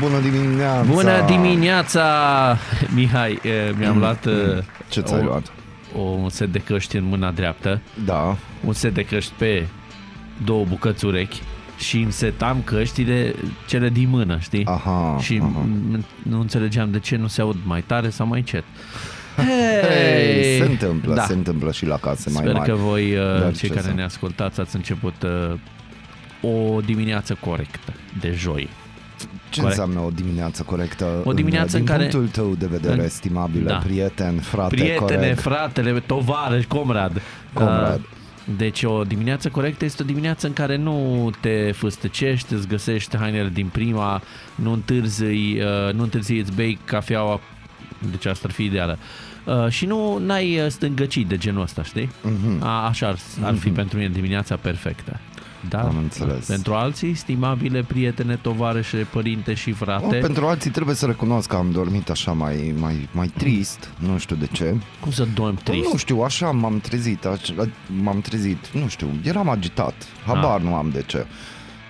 Bună dimineața! Bună dimineața, Mihai. eh, Mi-am luat eh, Ce ți-ai o- luat? o, un set de căști în mâna dreaptă, Da. un set de căști pe două bucăți urechi și îmi setam căștile cele din mână, știi? Aha, și aha. m- nu înțelegeam de ce nu se aud mai tare sau mai încet. Hei, se întâmplă, Da. se întâmplă și la case mai Sper mari. că voi, eh, Dar cei ce care să- ne ascultați, ați început eh, o dimineață corectă de joi. Ce corect. înseamnă o dimineață corectă? O dimineață din în care- punctul tău de vedere, în- estimabile, Da. prieten, frate, Prietene, corect. fratele, tovarăș, comrad. Comrad. Uh, Deci o dimineață corectă este o dimineață în care nu te fâstăcești, îți găsești hainele din prima, nu întârzi, uh, nu întârzi, îți bei cafeaua, deci asta ar fi ideală. Uh, și nu n-ai uh, stângăcit de genul ăsta, știi? Mhm. A, așa ar, ar fi pentru mine dimineața perfectă. Da, Am înțeles. Pentru alții, stimabile prietene, tovarășe, părinte și O, frate, pentru alții trebuie să recunosc că am dormit așa mai, mai, mai trist, nu știu de ce. cum să dormi trist? Nu știu, așa m-am trezit, așa, m-am trezit, nu știu, eram agitat, habar Ah. nu am de ce.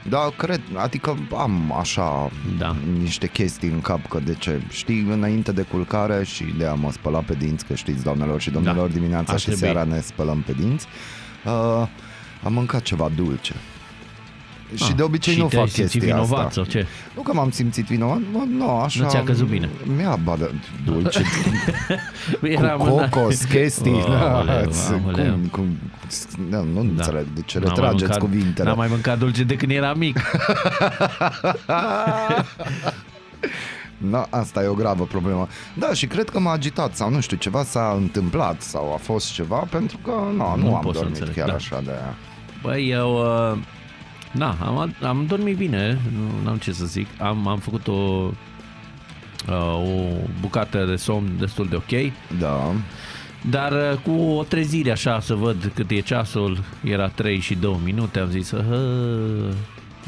Da, cred, adică am așa Da. niște chestii în cap că de ce, știi, înainte de culcare și de a mă spăla pe dinți, că știți, doamnelor și domnilor, Da. dimineața Ar și trebui. seara ne spălăm pe dinți, uh, am mâncat ceva dulce. Și Ah, de obicei și nu te-ai fac simțit chestia vinovat asta. sau ce? Nu că m-am simțit vinovat, nu, nu așa... Nu ți-a căzut bine. Mi-a badă dulce, Eram cu în- cocos, chestii, Aoleu, da, aoleu. cum, cum, da, nu Da. înțeleg de ce N-am mai retrageți mâncat- cuvintele. N-am mai mâncat dulce de când eram mic. Na, asta e o gravă problemă. Da, și cred că m-a agitat sau nu știu, ceva s-a întâmplat sau a fost ceva pentru că na, nu, Nu am pot să dormit înțeleg, chiar da. așa de... Băi, eu... Uh, na, am, am dormit bine, nu am ce să zic. Am, am făcut o, uh, o bucată de somn destul de ok, Da, dar uh, cu o trezire așa să văd cât e ceasul, era 3 și 2 minute, am zis, hă,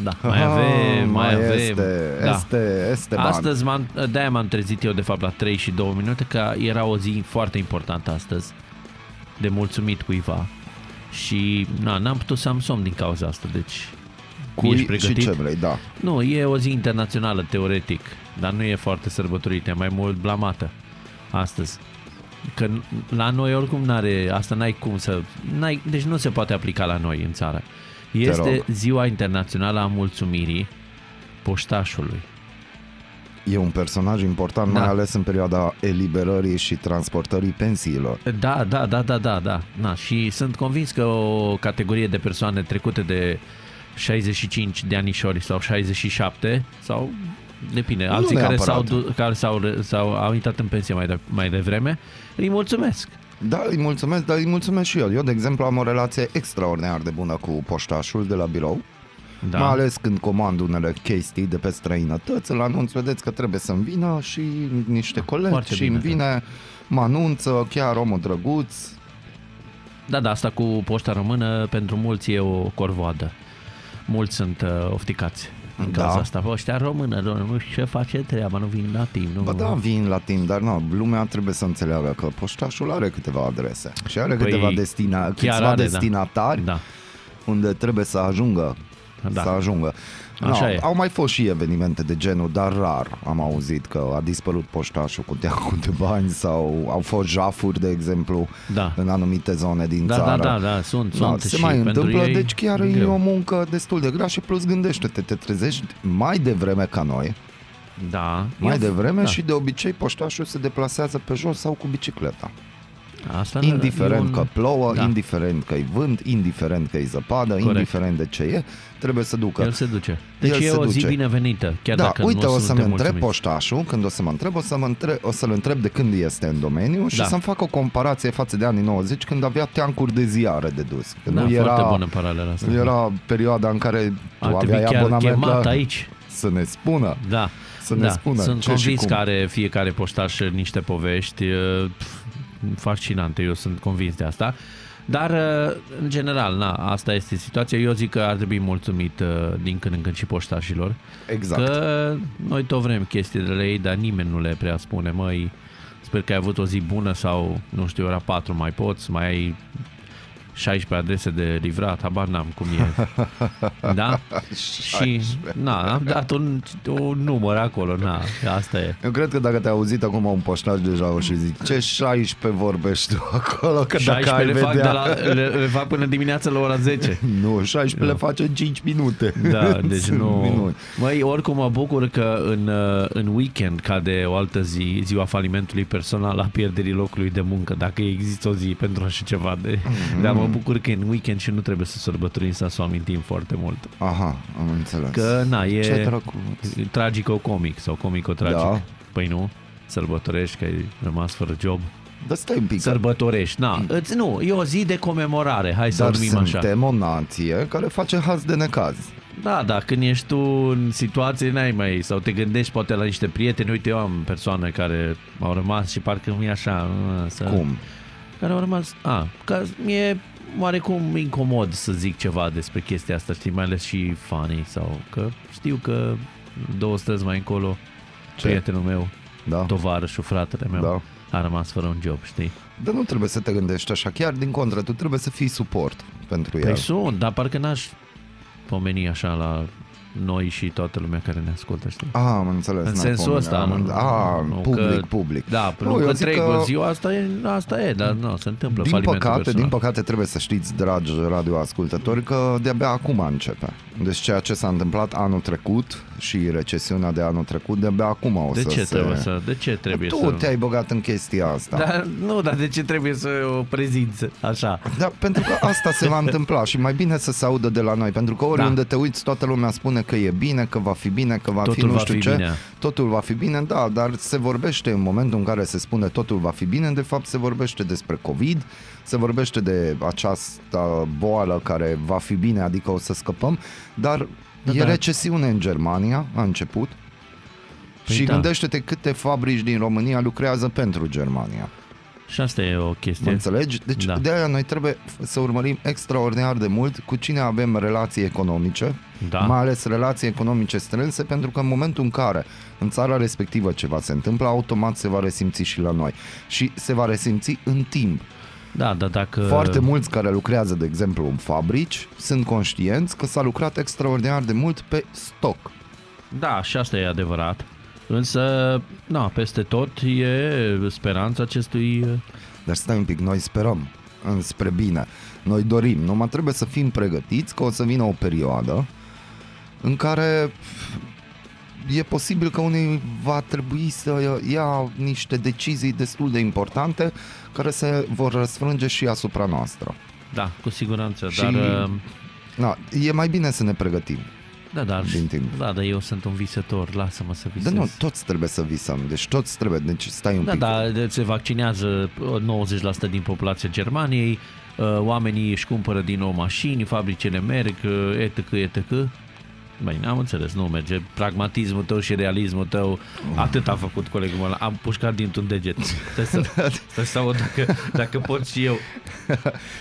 da, mai Aha, avem, mai, mai avem. este, da. este, este ban. Astăzi m-am, de-aia m-am trezit eu de fapt la 3 și 2 minute că era o zi foarte importantă astăzi de mulțumit cuiva și na, n-am putut să am somn din cauza asta, deci Cui ești și pregătit? ce vrei, da. Nu, e o zi internațională teoretic, dar nu e foarte sărbătorită, e mai mult blamată astăzi. Că la noi oricum n-are, asta n-ai cum să, n-ai, deci nu se poate aplica la noi în țară. Este rog. ziua internațională a mulțumirii poștașului. E un personaj important, Da. mai ales în perioada eliberării și transportării pensiilor. Da, da, da, da, da, da. Na, și sunt convins că o categorie de persoane trecute de 65 de anișori sau 67 sau depinde, alții care s-au, neapărat. du- care s-au, s-au au intrat în pensie mai, de, mai devreme, îi mulțumesc. Da, îi mulțumesc, dar îi mulțumesc și eu. Eu, de exemplu, am o relație extraordinar de bună cu poștașul de la birou. Da. Mai ales când comand unele chestii de pe străinătăți, îl anunț, vedeți că trebuie să-mi vină și niște colegi foarte și bine, îmi vine, mă anunță, chiar omul drăguț. Da, da, asta cu poșta română pentru mulți e o corvoadă. Mulți sunt uh, ofticați în Da. cauza asta. Poșta română, doamne, nu știu ce face treaba, nu vin la timp. Nu, Bă, da, vin la timp, dar nu, lumea trebuie să înțeleagă că poștașul are câteva adrese și are Păi, câteva destina, chiar câțiva are, da. destinatari Da. unde trebuie să ajungă. Da. Să ajungă. Așa no, e. Au mai fost și evenimente de genul, dar rar am auzit că a dispărut poștașul cu teacul de bani sau au fost jafuri, de exemplu, Da. în anumite zone din Da, țară. da, da, da, sunt, Da, sunt se și mai pentru întâmplă, ei deci chiar e e greu. o muncă destul de grea și plus gândește-te, te trezești mai devreme ca noi, Da. mai Eu- devreme da. și de obicei poștașul se deplasează pe jos sau cu bicicleta. Asta Indiferent e un- că plouă, Da. indiferent că e vânt, indiferent că e zăpadă, Corect. indiferent de ce e, trebuie să ducă. El se duce. Deci El e se o zi duce. binevenită, chiar da, dacă uite, nu o să-mi suntem întreb mulțumiți. poștașul, când o să mă întreb, o, să mă întreb, o să-l întreb de când este în domeniu și Da. să-mi fac o comparație față de anii 90, când avea teancuri de ziare de dus. Că Da, nu foarte era, bună paralela asta. nu era perioada în care tu Ar trebui aveai chiar abonament chemat la... aici. Să ne spună. Da. Să ne da. spună Sunt ce și convins cum. că are fiecare poștaș niște povești. uh, pf, fascinante, eu sunt convins de asta. Dar, uh, în general, na, asta este situația. Eu zic că ar trebui mulțumit uh, din când în când și poștașilor. Exact. Că noi tot vrem chestii de la ei, dar nimeni nu le prea spune. Măi, sper că ai avut o zi bună sau, nu știu, ora 4 mai poți, mai ai 16 adrese de livrat, habar n-am cum e. Da? Și, na, am dat un, un număr acolo, na, asta e. Eu cred că dacă te-a auzit acum un poștaș deja o și zic ce 16 vorbești tu acolo, că dacă 16 ai le fac, vedea... de la, le, le fac până dimineața la ora 10. Nu, 16 le face în 5 minute. Da, deci Sunt nu... minuni. Măi, oricum mă bucur că în, uh, în weekend cade o altă zi, ziua falimentului personal a pierderii locului de muncă, dacă există o zi pentru așa ceva. De, Mhm. Dar mă bucur că e în weekend și nu trebuie să sărbătorim să o amintim foarte mult. Aha, am înțeles. Că, na, e Ce drăguț. tragico-comic sau comico-tragic. Da. Păi nu? Sărbătorești că ai rămas fără job. Dar stai un pic. Sărbătorești, na. Îți, nu, e o zi de comemorare, hai să o Dar numim așa. suntem o nație care face haz de necaz. Da, da, când ești tu în situație, n-ai mai, sau te gândești poate la niște prieteni, uite, eu am persoane care au rămas și parcă mi-e așa, uh, să, Cum? care au rămas, a, că mi-e oarecum incomod să zic ceva despre chestia asta, știi, mai ales și funny, sau că știu că două străzi mai încolo, Ce? prietenul meu, Da. tovarășul, fratele meu, Da. a rămas fără un job, știi? Dar nu trebuie să te gândești așa, chiar din contră, tu trebuie să fii suport pentru el. Păi sunt, dar parcă n-aș pomeni așa la noi și toată lumea care ne ascultă, știi? Ah, am înțeles. În n-ai sensul pomeni, ăsta, am nu, înțe- Ah, nu public, că, public. Da, Nu, nu, eu că zic trec că- că... ziua asta e, asta e, dar nu, se întâmplă Din falimentul păcate, personal. din păcate trebuie să știți, dragi radioascultători, că de-abia acum începe. Deci ceea ce s-a întâmplat anul trecut și recesiunea de anul trecut, de-abia acum o de să ce se... trebuie să, de ce trebuie tu să... te-ai băgat în chestia asta. Dar, nu, dar de ce trebuie să o prezinți așa? Da, pentru că asta se va întâmpla și mai bine să se audă de la noi, pentru că oriunde te uiți, toată lumea spune că e bine, că va fi bine, că va fi Totul nu va știu fi ce. bine. Totul va fi bine, da, dar se vorbește în momentul în care se spune totul va fi bine, de fapt se vorbește despre COVID, se vorbește de această boală care va fi bine, adică o să scăpăm, dar Da, e da. recesiune în Germania, a început, Păi și da. gândește-te câte fabrici din România lucrează pentru Germania. Și asta e o Mă chestie. înțelegi? Deci Da. de aia noi trebuie să urmărim extraordinar de mult cu cine avem relații economice, Da. mai ales relații economice strânse, pentru că în momentul în care în țara respectivă ceva se întâmplă, automat se va resimți și la noi. Și se va resimți în timp. Da, dar dacă... Foarte mulți care lucrează, de exemplu, în fabrici, sunt conștienți că s-a lucrat extraordinar de mult pe stoc. Da, și asta e adevărat. Însă, na, peste tot e speranța acestui... Dar stai un pic, noi sperăm înspre bine. Noi dorim, numai trebuie să fim pregătiți că o să vină o perioadă în care e posibil că unii va trebui să ia niște decizii destul de importante care se vor răsfrânge și asupra noastră. Da, cu siguranță, Și- dar... uh, Na, e mai bine să ne pregătim. Da, dar, din timp. da, dar eu sunt un visător, lasă-mă să visez. Dar nu, toți trebuie să visăm, deci toți trebuie, deci stai un Da, pic. da, de- se vaccinează uh, 90% din populația Germaniei, uh, oamenii își cumpără din nou mașini, fabricile merg, uh, etc, etc. Băi, n-am înțeles, nu merge. Pragmatismul tău și realismul tău, atât a făcut colegul meu. Am pușcat dintr-un deget. Stai să, stai să aud dacă, dacă pot și eu.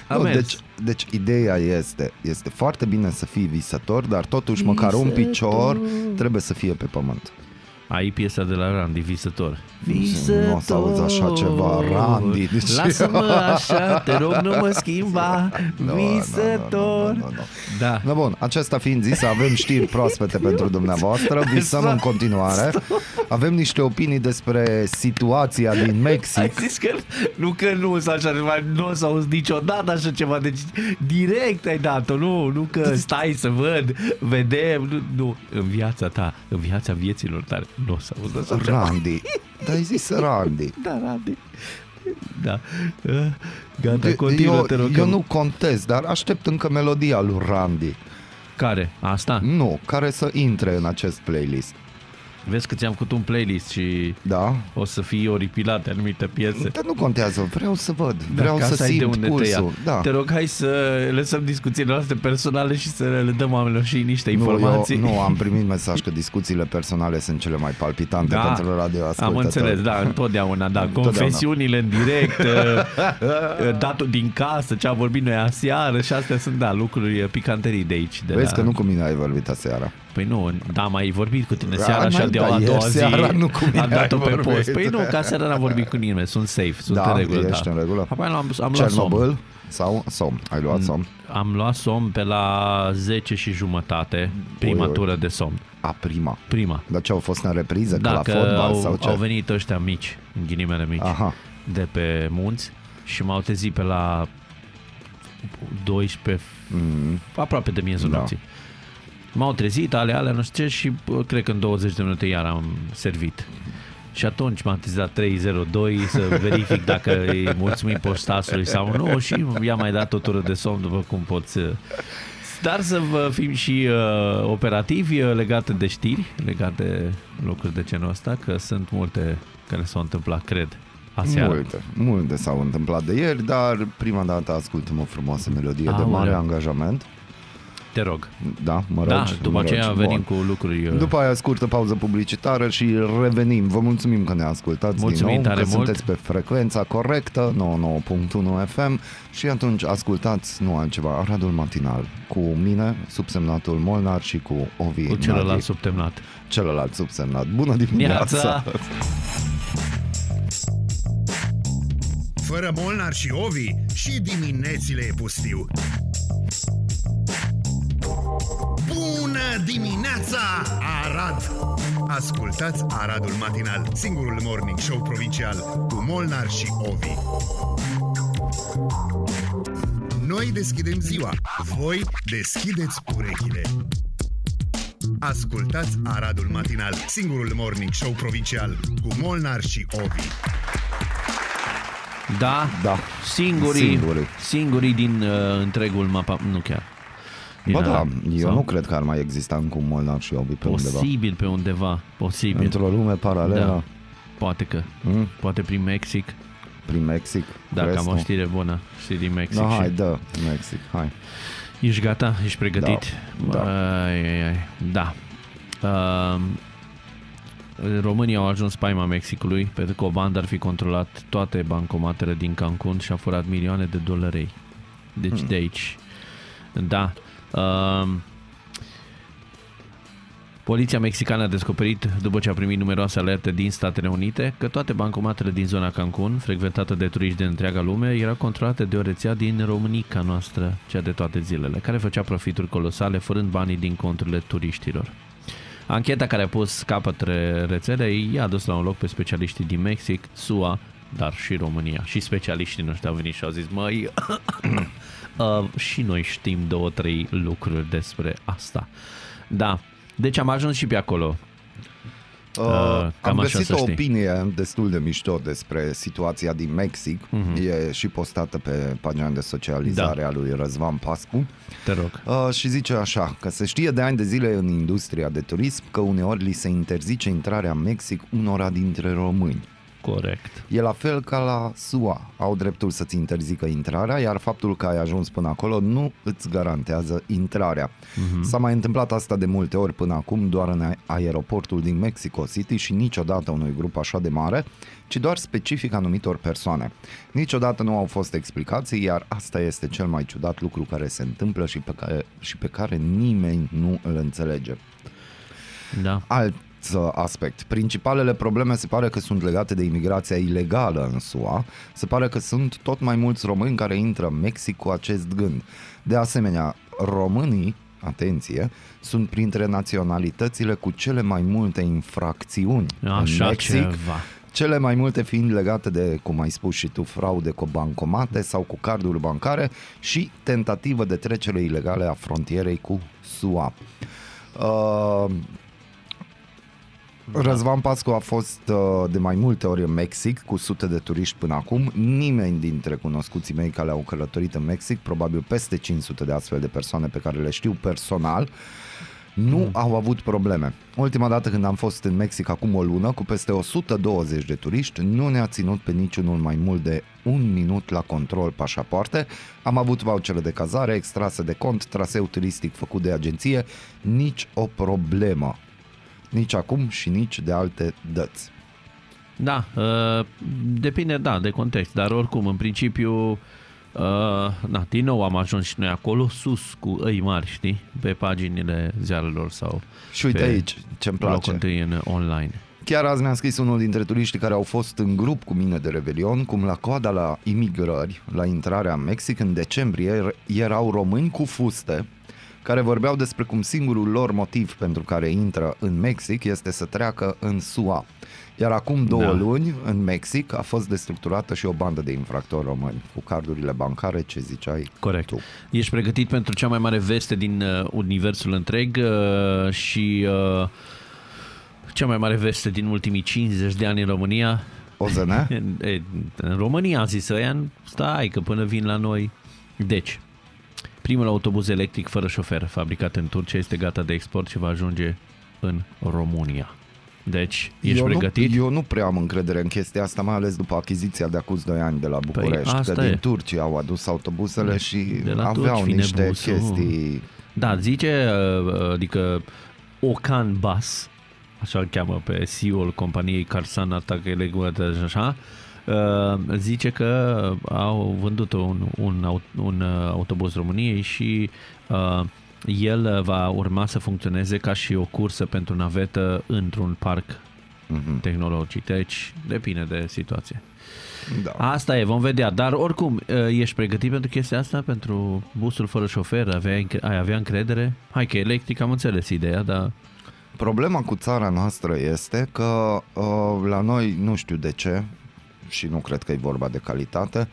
Am Nu, mers. deci, deci ideea este, este foarte bine să fii visător, dar totuși măcar un picior trebuie să fie pe pământ. Ai piesa de la Randy, Visător. Nu o să auzi așa ceva, Randy, deci- Lasă-mă așa, te rog, nu mă schimba. Nu, nu, Visător. nu, nu, nu, nu. Da. No, bun, acesta fiind zis, avem știri proaspete pentru dumneavoastră, visăm în continuare. Avem niște opinii despre situația din Ai Mexic. zis că nu că nu s-a așa ceva, nu o să auzi niciodată așa ceva, deci direct ai dat-o, nu, nu că stai să văd, vedem, nu, nu, în viața ta, în viața vieților tale, nu o să auzi așa ceva. Randy. Dar ai zis Randy. Da, Randy. Da. Uh, Gata, continuă, eu, te rog. eu nu contez, dar aștept încă melodia lui Randy. Care? Asta? Nu, care să intre în acest playlist. Vezi că ți-am făcut un playlist și Da? o să fii oripilat de anumite piese. Dar nu contează, vreau să văd, Da, vreau ca să ai de simt unde te ia. pulsul. Da. Te rog, hai să lăsăm discuțiile noastre personale și să le dăm oamenilor și niște Nu, informații. eu, nu, am primit mesaj că discuțiile personale sunt cele mai palpitante pentru radio am înțeles, da, întotdeauna, da. Confesiunile în direct, uh, uh, datul din casă, ce am vorbit noi aseară și astea sunt, da, lucruri uh, picanterii de aici. De Vezi la... că nu cu mine ai vorbit aseara. Păi nu, da, am mai vorbit cu tine Da, seara și mai- de da, a doua ieri zi seara nu cu mine am dat-o ai pe vorbit. post. Păi nu, ca seara n-am vorbit cu nimeni, sunt safe, sunt da, în regulă. ești da. în regulă. Apoi am, am luat somn. Cernobâl sau somn? Ai luat somn? Am luat somn pe la 10 și jumătate, prima Oi, oi. tură de somn. A, prima. Prima. Dar ce au fost în repriză? că la Dacă fotbal au, sau ce? au venit ăștia mici, în ghilimele mici, Aha. de pe munți și m-au trezit pe la 12, Mm, aproape de miezul Da. nopții. M-au trezit, ale, ale, nu știu ce, și bă, cred că în 20 de minute iar am servit. Și atunci m-am trezit la 302 să verific dacă îi mulțumim poștasului sau nu și i-am mai dat o tură de somn după cum poți uh, dar să vă fim și uh, operativi uh, legate de știri, legate de lucruri de genul ăsta, că sunt multe care s-au întâmplat, cred, aseară. multe, multe s-au întâmplat de ieri, dar prima dată ascultăm o frumoasă melodie de Aoleu. mare angajament. Te rog. Da, mă Da, rogi, după mă aceea rogi. venim Bun. cu lucruri... uh, După aia scurtă pauză publicitară și revenim. Vă mulțumim că ne ascultați Mulțumim din nou, tare că mult. sunteți pe frecvența corectă, 99.1 FM și atunci ascultați nu altceva, Aradul Matinal cu mine, subsemnatul Molnar și cu Ovi cu celălalt Nadi, subtemnat. celălalt subsemnat. Bună dimineața! Neața! Fără Molnar și Ovi și diminețile e pustiu. Bună dimineața, Arad! Ascultați Aradul Matinal, singurul morning show provincial cu Molnar și Ovi. Noi deschidem ziua, voi deschideți urechile. Ascultați Aradul Matinal, singurul morning show provincial cu Molnar și Ovi. Da, Da. singurii, Singurii. singurii din uh, întregul mapa, nu chiar. Din Bă, da, Arad. eu Sau nu cred că ar mai exista încă un Molnar și Ovi pe undeva. Posibil pe undeva, posibil. Într-o lume paralelă, Da. Poate că, mm, poate prin Mexic, prin Mexic. dacă crezi am o tu? știre bună, știi din Mexic. Da, și- hai, dă, Mexic, hai. Ești gata? Ești pregătit? Da. Ai, ai, ai. Da. Um, România au ajuns spaima Mexicului pentru că o bandă ar fi controlat toate bancomatele din Cancun și a furat milioane de dolari. Deci Hmm. de aici. Da. Um, Poliția mexicană a descoperit, după ce a primit numeroase alerte din Statele Unite, că toate bancomatele din zona Cancun, frecventată de turiști de întreaga lume, erau controlate de o rețea din Românica noastră, cea de toate zilele, care făcea profituri colosale fărând banii din conturile turiștilor. Ancheta care a pus capăt re- rețelei i-a dus la un loc pe specialiștii din Mexic, SUA, dar și România. Și specialiștii noștri au venit și au zis, măi, uh, și noi știm două, trei lucruri despre asta. Da, deci am ajuns și pe acolo. Uh, cam am așa găsit să o știi. opinie destul de mișto despre situația din Mexic. Mhm. E și postată pe pagina de socializare Da. a lui Răzvan Pascu. Te rog. Uh, și zice așa, că se știe de ani de zile în industria de turism că uneori li se interzice intrarea în Mexic unora dintre români. Corect. E la fel ca la SUA. Au dreptul să-ți interzică intrarea, iar faptul că ai ajuns până acolo nu îți garantează intrarea. Mhm. S-a mai întâmplat asta de multe ori până acum, doar în a- aeroportul din Mexico City și niciodată unui grup așa de mare, ci doar specific anumitor persoane. Niciodată nu au fost explicații, iar asta este cel mai ciudat lucru care se întâmplă și pe care, și pe care nimeni nu îl înțelege. Da. Alt uh, aspect. Principalele probleme se pare că sunt legate de imigrația ilegală în SUA. Se pare că sunt tot mai mulți români care intră în Mexic cu acest gând. De asemenea, românii, atenție, sunt printre naționalitățile cu cele mai multe infracțiuni Așa în Mexic. ceva. Cele mai multe fiind legate de, cum ai spus și tu, fraude cu bancomate sau cu carduri bancare și tentativă de trecere ilegale a frontierei cu SUA. Uh, Răzvan Pascu a fost uh, de mai multe ori în Mexic cu sute de turiști până acum. Nimeni dintre cunoscuții mei care au călătorit în Mexic, probabil peste 500 de astfel de persoane pe care le știu personal, nu Mm. au avut probleme. Ultima dată când am fost în Mexic acum o lună, cu peste 120 de turiști, nu ne-a ținut pe niciunul mai mult de un minut la control pașapoarte. Am avut vouchere de cazare, extrase de cont, traseu turistic făcut de agenție, nici o problemă. Nici acum și nici de alte dăți. Da, uh, depinde, da, de context, dar oricum, în principiu, uh, da, din nou am ajuns și noi acolo, sus, cu ei mari, știi, pe paginile ziarelor sau Și uite Pe aici ce-mi locul place. întâi în online. Chiar azi mi-a scris unul dintre turiștii care au fost în grup cu mine de Revelion, cum la coada la imigrări, la intrarea în Mexic, în decembrie, er- erau români cu fuste care vorbeau despre cum singurul lor motiv pentru care intră în Mexic este să treacă în SUA. Iar acum două Da. luni, în Mexic, a fost destructurată și o bandă de infractori români cu cardurile bancare, ce ziceai Corect. tu. Ești pregătit pentru cea mai mare veste din uh, universul întreg uh, și uh, cea mai mare veste din ultimii 50 de ani în România. OZN? În, e, în România a zis ăia, stai că până vin la noi. Deci, primul autobuz electric fără șofer fabricat în Turcia este gata de export și va ajunge în România. Deci, ești eu pregătit? Nu, eu nu prea am încredere în chestia asta, mai ales după achiziția de acum 2 ani de la București, Păi, asta că e. din Turcia au adus autobuzele și De la aveau turci vine niște busul. chestii... Da, zice, uh, adică Ocan Bas, așa îl cheamă pe CEO-ul companiei Carsan Atac Electric și așa, uh, zice că au vândut un, un, aut- un uh, autobuz României și uh, el va urma să funcționeze ca și o cursă pentru navetă într-un parc Mhm, tehnologic. Deci depinde de situație. Da. Asta e, vom vedea. Dar oricum, uh, ești pregătit pentru chestia asta? Pentru busul fără șofer? Aveai, înc- ai avea încredere? Hai că e electric, am înțeles ideea, dar... Problema cu țara noastră este că uh, la noi, nu știu de ce, și nu cred că e vorba de calitate,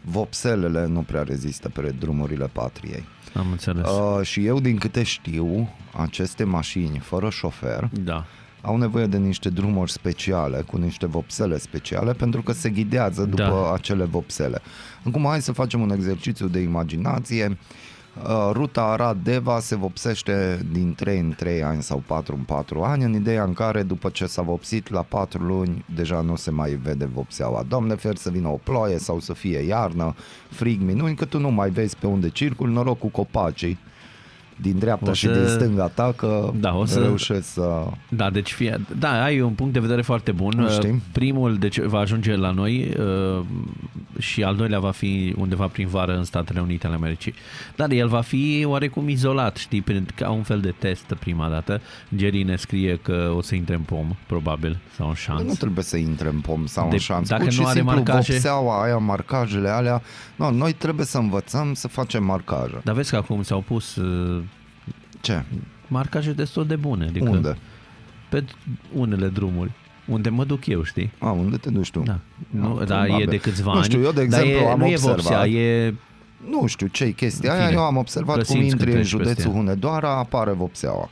vopselele nu prea rezistă pe drumurile patriei. Am înțeles. Uh, și eu, din câte știu, aceste mașini fără șofer Da. au nevoie de niște drumuri speciale, cu niște vopsele speciale, pentru că se ghidează după Da. acele vopsele. Acum hai să facem un exercițiu de imaginație. Uh, Ruta Arad-Deva se vopsește din 3 în 3 ani sau 4 în 4 ani, în ideea în care după ce s-a vopsit la 4 luni, deja nu se mai vede vopseaua. Doamne fer să vină o ploaie sau să fie iarnă, frig, minuni, că tu nu mai vezi pe unde circul, noroc cu copacii din dreapta O și să- din stânga ta că Da, o să- reușesc să... Da, deci fie, da, ai un punct de vedere foarte bun. Știm. Uh, Primul deci, va ajunge la noi uh, și al doilea va fi undeva prin vară în Statele Unite ale Americii. Dar el va fi oarecum izolat, știi, prin- ca un fel de test prima dată. Jerry ne scrie că o să intre în pom, probabil, sau în șanț. Nu trebuie să intre în pom sau De- în șanț. dacă Pur și nu are simplu marcaje- vopseaua aia, marcajele alea. No, noi trebuie să învățăm să facem marcaje. Dar vezi că acum s-au pus uh, Ce? marcaje destul de bune. Adică Unde? Pe unele drumuri. Unde mă duc eu, știi? A, unde te duci tu? Da. Nu, Ah, da, e probabil. de câțiva Nu ani. știu, eu, de dar exemplu, e, am nu observat. e vopsea, e... Nu știu ce-i chestia În aia. fine, Eu am observat cum presimți intri că în treci peste județul ea. Hunedoara, apare vopseaua.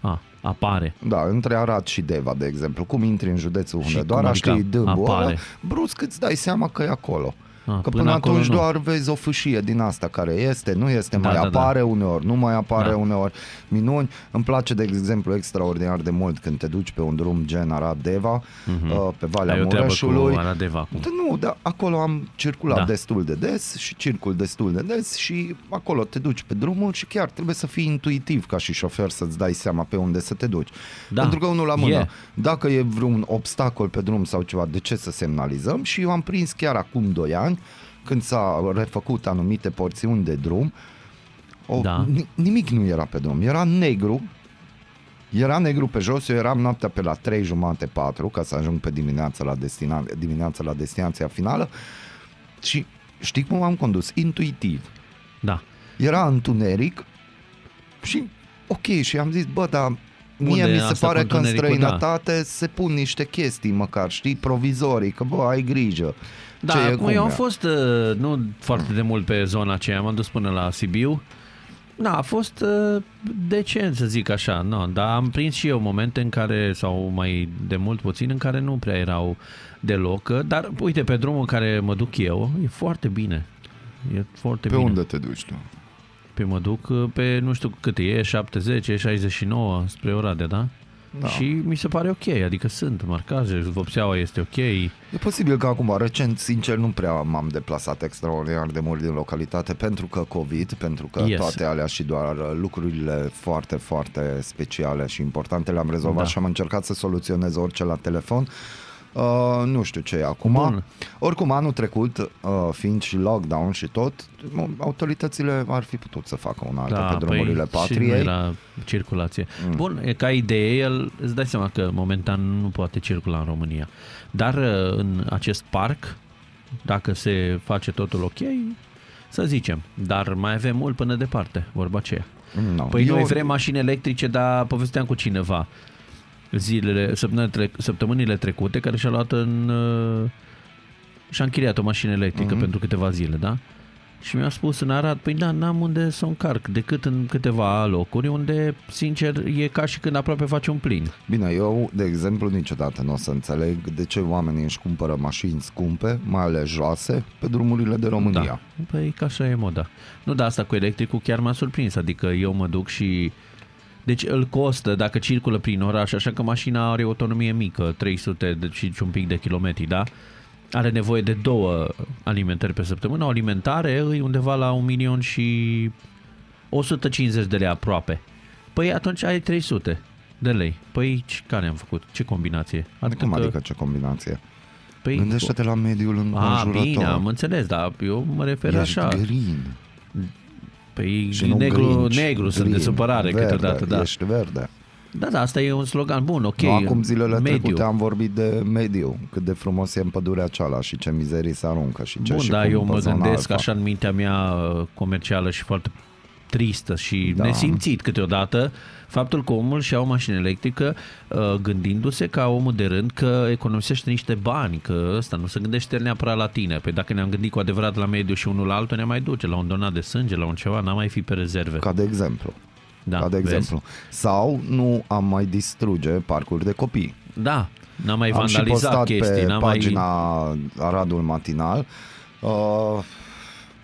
A, apare. Da, între Arad și Deva, de exemplu. Cum intri în județul Și Hunedoara, cum adică știi dâmbul ăla, apare? brusc îți dai seama că e acolo. A, Că până, acolo atunci nu. doar vezi o fâșie din asta care este, nu este, Da, mai da, da. apare uneori, nu mai apare Da. uneori. Minuni, îmi place de exemplu extraordinar de mult când te duci pe un drum gen Arad-Deva, uh, pe Valea Ai o treabă Mureșului. cu Aradeva acum. Da, nu, dar acolo am circulat Da. destul de des și circul destul de des și acolo te duci pe drumul și chiar trebuie să fii intuitiv ca și șofer să-ți dai seama pe unde să te duci. Da. Pentru că unul la mână, E. dacă e vreun obstacol pe drum sau ceva, de ce să semnalizăm? Și eu am prins chiar acum 2 ani, când s-a refăcut anumite porțiuni de drum, o, Da. ni- nimic nu era pe drum, era negru, era negru pe jos, eu eram noaptea pe la 3 jumate, 4, ca să ajung pe dimineața la, destina, dimineața la destinația finală și știi cum am condus? Intuitiv. Da. Era întuneric și ok, și am zis, bă, dar mie Unde mi e se asta pare cu că în întunericul? străinătate se pun niște chestii măcar, știi, provizorii, că bă, ai grijă. Da, Ce e, acum cum eu am e. fost uh, nu foarte de mult pe zona aceea, m-am dus până la Sibiu. Da, a fost uh, decent să zic așa, no, dar am prins și eu momente în care, sau mai de mult puțin, în care nu prea erau deloc. uh, Dar uite, pe drumul în care mă duc eu, e foarte bine. E foarte Pe bine. unde te duci tu? Pe mă duc uh, pe, nu știu cât e, 70, e 69 spre Oradea, da? Da. Și mi se pare ok, adică sunt marcaje, vopseaua este ok. E posibil că acum, recent, sincer, nu prea m-am deplasat extraordinar de mult din localitate pentru că COVID, pentru că Yes. toate alea și doar lucrurile foarte, foarte speciale și importante le-am rezolvat Da. și am încercat să soluționez orice la telefon. Uh, nu știu ce e acum. Bun. Oricum, anul trecut, uh, fiind și lockdown și tot, autoritățile ar fi putut să facă un altă pe drumurile păi, și nu patriei. era circulație. Mm. Bun, e ca idee, el îți dai seama că momentan nu poate circula în România. Dar uh, în acest parc, dacă se face totul ok, să zicem. Dar mai avem mult până departe, vorba aceea. No. Păi Eu- noi vrem mașini electrice, dar povesteam cu cineva zilele, săptămânile, trec, săptămânile trecute care și-a luat în... uh, și-a închiriat o mașină electrică mm-hmm. pentru câteva zile, da? Și mi-a spus în Arad, păi da, n-am unde să o încarc, decât în câteva locuri unde, sincer, e ca și când aproape faci un plin. Bine, eu, de exemplu, niciodată nu o să înțeleg de ce oamenii își cumpără mașini scumpe, mai ales joase, pe drumurile de România. Da. Păi că așa e moda. Nu, dar asta cu electricul chiar m-a surprins, adică eu mă duc și... Deci îl costă dacă circulă prin oraș, așa că mașina are o autonomie mică, 300 de, și un pic de kilometri, da? Are nevoie de două alimentări pe săptămână. O alimentare e undeva la un milion și 150 de lei aproape. Păi atunci ai 300 de lei. Păi ce- care am făcut? Ce combinație? Cum adică ce combinație? Păi, Gândește-te la mediul a, înconjurător. bine, am înțeles, dar eu mă refer Ești așa. green. Păi Și nu negru, grinch, negru sunt de green, supărare verde, câteodată, da. Ești verde. Da, da, asta e un slogan bun, ok. Nu, acum zilele mediu. trecute am vorbit de mediu, cât de frumos e în pădurea ceala și ce mizerii se aruncă și ce Bun, și dar cum eu pe mă zona gândesc alfa. așa în mintea mea uh, comercială și foarte tristă și Da. da. nesimțit câteodată faptul că omul și-a o mașină electrică uh, gândindu-se ca omul de rând că economisește niște bani, că ăsta nu se gândește neapărat la tine. Păi dacă ne-am gândit cu adevărat la mediu și unul la altul, ne mai duce la un donat de sânge, la un ceva, n-am mai fi pe rezerve. Ca de exemplu. da, ca de vezi? exemplu. Sau nu am mai distruge parcuri de copii. Da, n-am mai Am și vandalizat postat chestii, pe n-am pagina mai... Aradul Matinal. Uh,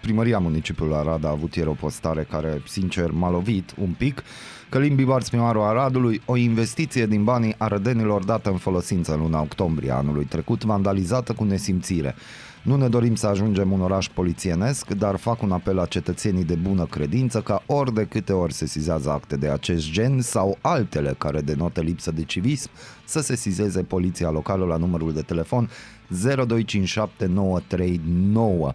primăria municipiului Arad a avut ieri o postare care, sincer, m-a lovit un pic. Călim Bibar, primarul Aradului, o investiție din banii arădenilor dată în folosință în luna octombrie anului trecut, vandalizată cu nesimțire. Nu ne dorim să ajungem un oraș polițienesc, dar fac un apel la cetățenii de bună credință ca ori de câte ori se sizează acte de acest gen sau altele care denotă lipsă de civism, să se sizeze poliția locală la numărul de telefon 0257939.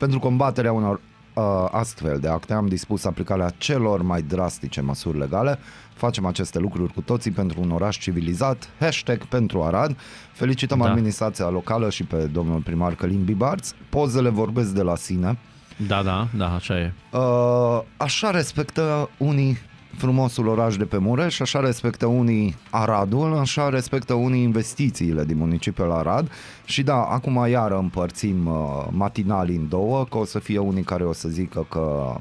Pentru combaterea unor uh, astfel de acte am dispus aplicarea celor mai drastice măsuri legale. Facem aceste lucruri cu toții pentru un oraș civilizat. Hashtag pentru Arad. Felicităm da. Da. administrația locală și pe domnul primar Călin Bibarț. Pozele vorbesc de la sine. Da, da, da, așa e. Uh, așa respectă unii frumosul oraș de pe Mureș, așa respectă unii Aradul, așa respectă unii investițiile din municipiul Arad și da, acum iară împărțim uh, matinalii în două, că o să fie unii care o să zică că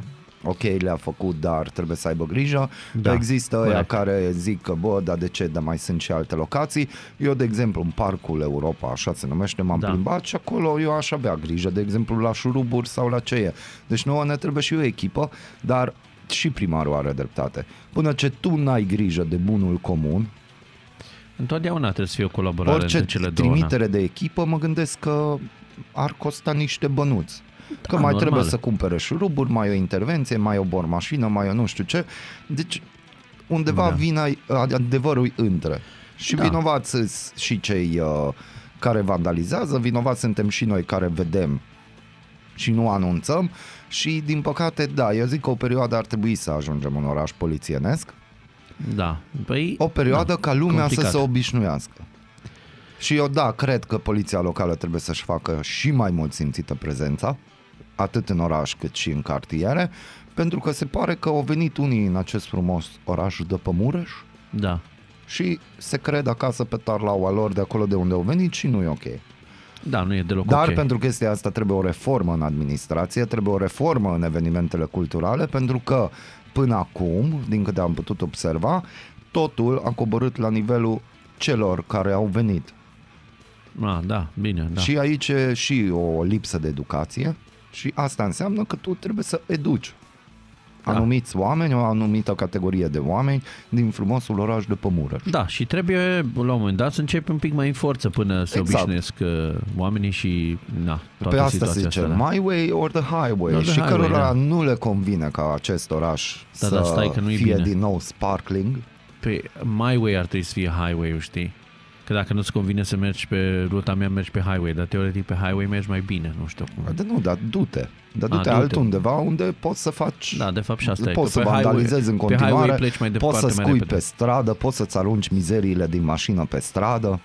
ok, le-a făcut, dar trebuie să aibă grijă. Da, Există ăia corect. care zic că, bă, dar de ce, dar mai sunt și alte locații. Eu, de exemplu, în Parcul Europa, așa se numește, m-am Da. plimbat și acolo eu aș avea grijă, de exemplu, la șuruburi sau la ce e. Deci nouă ne trebuie și o echipă, dar și primarul are dreptate. Până ce tu n-ai grijă de bunul comun, Întotdeauna trebuie să fie o colaborare orice între cele două. na. trimitere de echipă, mă gândesc că ar costa niște bănuți. Că mai normal. trebuie să cumpere șuruburi, mai o intervenție, mai o bormașină, mai o nu știu ce. Deci undeva Da. da. vina adevărul între. Și Da. da. vinovați sunt și cei uh, care vandalizează, vinovați suntem și noi care vedem și nu anunțăm și din păcate, da, eu zic că o perioadă ar trebui să ajungem în oraș polițienesc, Da. Păi, o perioadă da, ca lumea complicat. să se obișnuiască. Și eu, da, cred că poliția locală trebuie să-și facă și mai mult simțită prezența, atât în oraș cât și în cartiere, pentru că se pare că au venit unii în acest frumos oraș de pe Mureș Da. și se cred acasă pe tarlaua lor de acolo de unde au venit și nu e ok. Da, nu e deloc Dar ok. pentru chestia asta trebuie o reformă în administrație, trebuie o reformă în evenimentele culturale, pentru că până acum, din câte am putut observa, totul a coborât la nivelul celor care au venit. Ah, da, bine, da. Da. Și aici e și o lipsă de educație și asta înseamnă că tu trebuie să educi anumiți oameni, o anumită categorie de oameni din frumosul oraș de Pămurăș. Da, și trebuie la un moment dat să începi un pic mai în forță până să Exact. obișnuiesc uh, oamenii și na, toată Pe asta se situația zice, asta, da. my way or the highway. Or the și highway, cărora da. nu le convine ca acest oraș Da, să da, stai că nu-i fie bine. din nou sparkling. Pe my way ar trebui să fie highway știi? Că dacă nu-ți convine să mergi pe ruta mea, mergi pe highway, dar teoretic pe highway mergi mai bine, nu știu cum. De nu, dar du-te. Dar A, du-te du-te. altundeva unde poți să faci... Da, de fapt și asta e, Poți că să pe highway- vandalizezi în pe highway continuare, pleci mai poți departe să mai scui repede. pe stradă, poți să-ți arunci mizeriile din mașină pe stradă.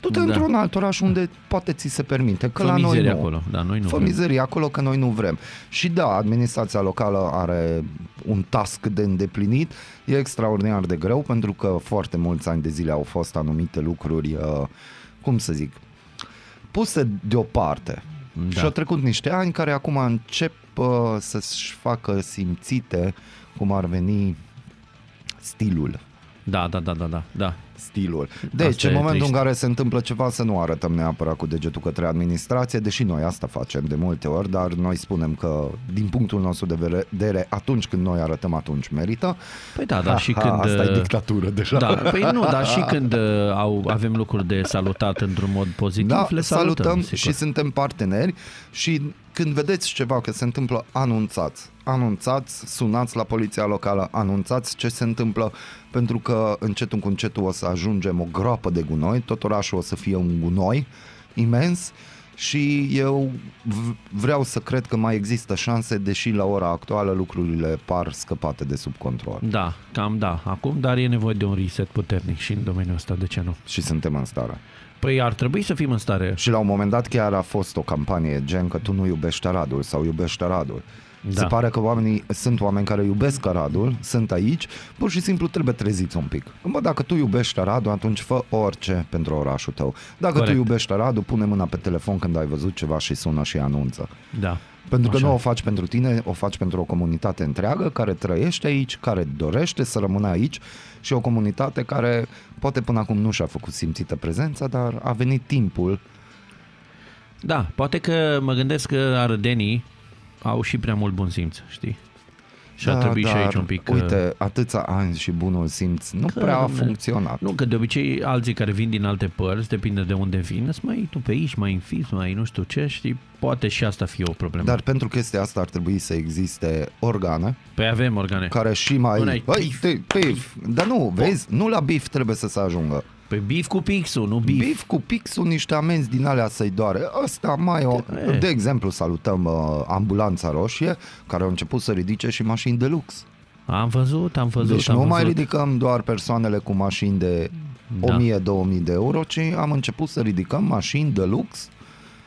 Du-te Da. într-un alt oraș unde poate ți se permite, că Fă la noi mizerie nu. acolo, da, noi nu Fă vrem. mizerie acolo că noi nu vrem. Și da, administrația locală are un task de îndeplinit. E extraordinar de greu pentru că foarte mulți ani de zile au fost anumite lucruri, uh, cum să zic, puse deoparte. Da. Și au trecut niște ani care acum încep uh, să-și facă simțite cum ar veni stilul. Da, da, da, da, da, da. Stilul. Deci, Asta în e momentul trist. în care se întâmplă ceva, să nu arătăm neapărat cu degetul către administrație, deși noi asta facem de multe ori, dar noi spunem că, din punctul nostru de vedere, atunci când noi arătăm, atunci merită. Păi da, dar și Ha, când... Asta e uh, dictatură deja. Da, păi nu, dar și când uh, au, avem lucruri de salutat într-un mod pozitiv, Da, le salutăm, salutăm sigur. și suntem parteneri și când vedeți ceva că se întâmplă, anunțați. Anunțați, sunați la poliția locală, anunțați ce se întâmplă, pentru că încetul cu încetul o să ajungem o groapă de gunoi, tot orașul o să fie un gunoi imens și eu v- vreau să cred că mai există șanse, deși la ora actuală lucrurile par scăpate de sub control. Da, cam da, acum, dar e nevoie de un reset puternic și în domeniul ăsta, de ce nu? Și suntem în stare. Păi ar trebui să fim în stare. Și la un moment dat chiar a fost o campanie gen că tu nu iubești Aradul sau iubești Aradul. Da. Se pare că oamenii, sunt oameni care iubesc Aradul, sunt aici, pur și simplu trebuie treziți un pic. Bă, dacă tu iubești Aradul, atunci fă orice pentru orașul tău. Dacă Corect. tu iubești Aradul, pune mâna pe telefon când ai văzut ceva și sună și anunță. Da. Pentru că Așa. nu o faci pentru tine, o faci pentru o comunitate întreagă care trăiește aici, care dorește să rămână aici și o comunitate care poate până acum nu și-a făcut simțită prezența, dar a venit timpul Da, poate că mă gândesc că arădenii au și prea mult bun simț, știi? Și ar trebui și dar, aici un pic... uh, Uite, atâția ani și bunul simț nu Că, prea a domne, funcționat. Nu, că de obicei alții care vin din alte părți, depinde de unde vin, îți mai tu pe aici, mai înfiți, mai nu știu ce, știi, poate și asta fie o problemă. Dar pentru chestia asta ar trebui să existe organe Păi avem organe. care și mai... Bun, ai Băi, bif. te- bif. Dar nu, vezi, nu la bif trebuie să se ajungă. Păi bif cu pixul, nu bif. Bif cu pixul niște amenzi din alea să-i doare. Ăsta mai o... E. De exemplu, salutăm uh, ambulanța roșie, care au început să ridice și mașini de lux. Am văzut, am văzut, Deci am nu văzut. mai ridicăm doar persoanele cu mașini de Da. 1000-2000 de euro, ci am început să ridicăm mașini de lux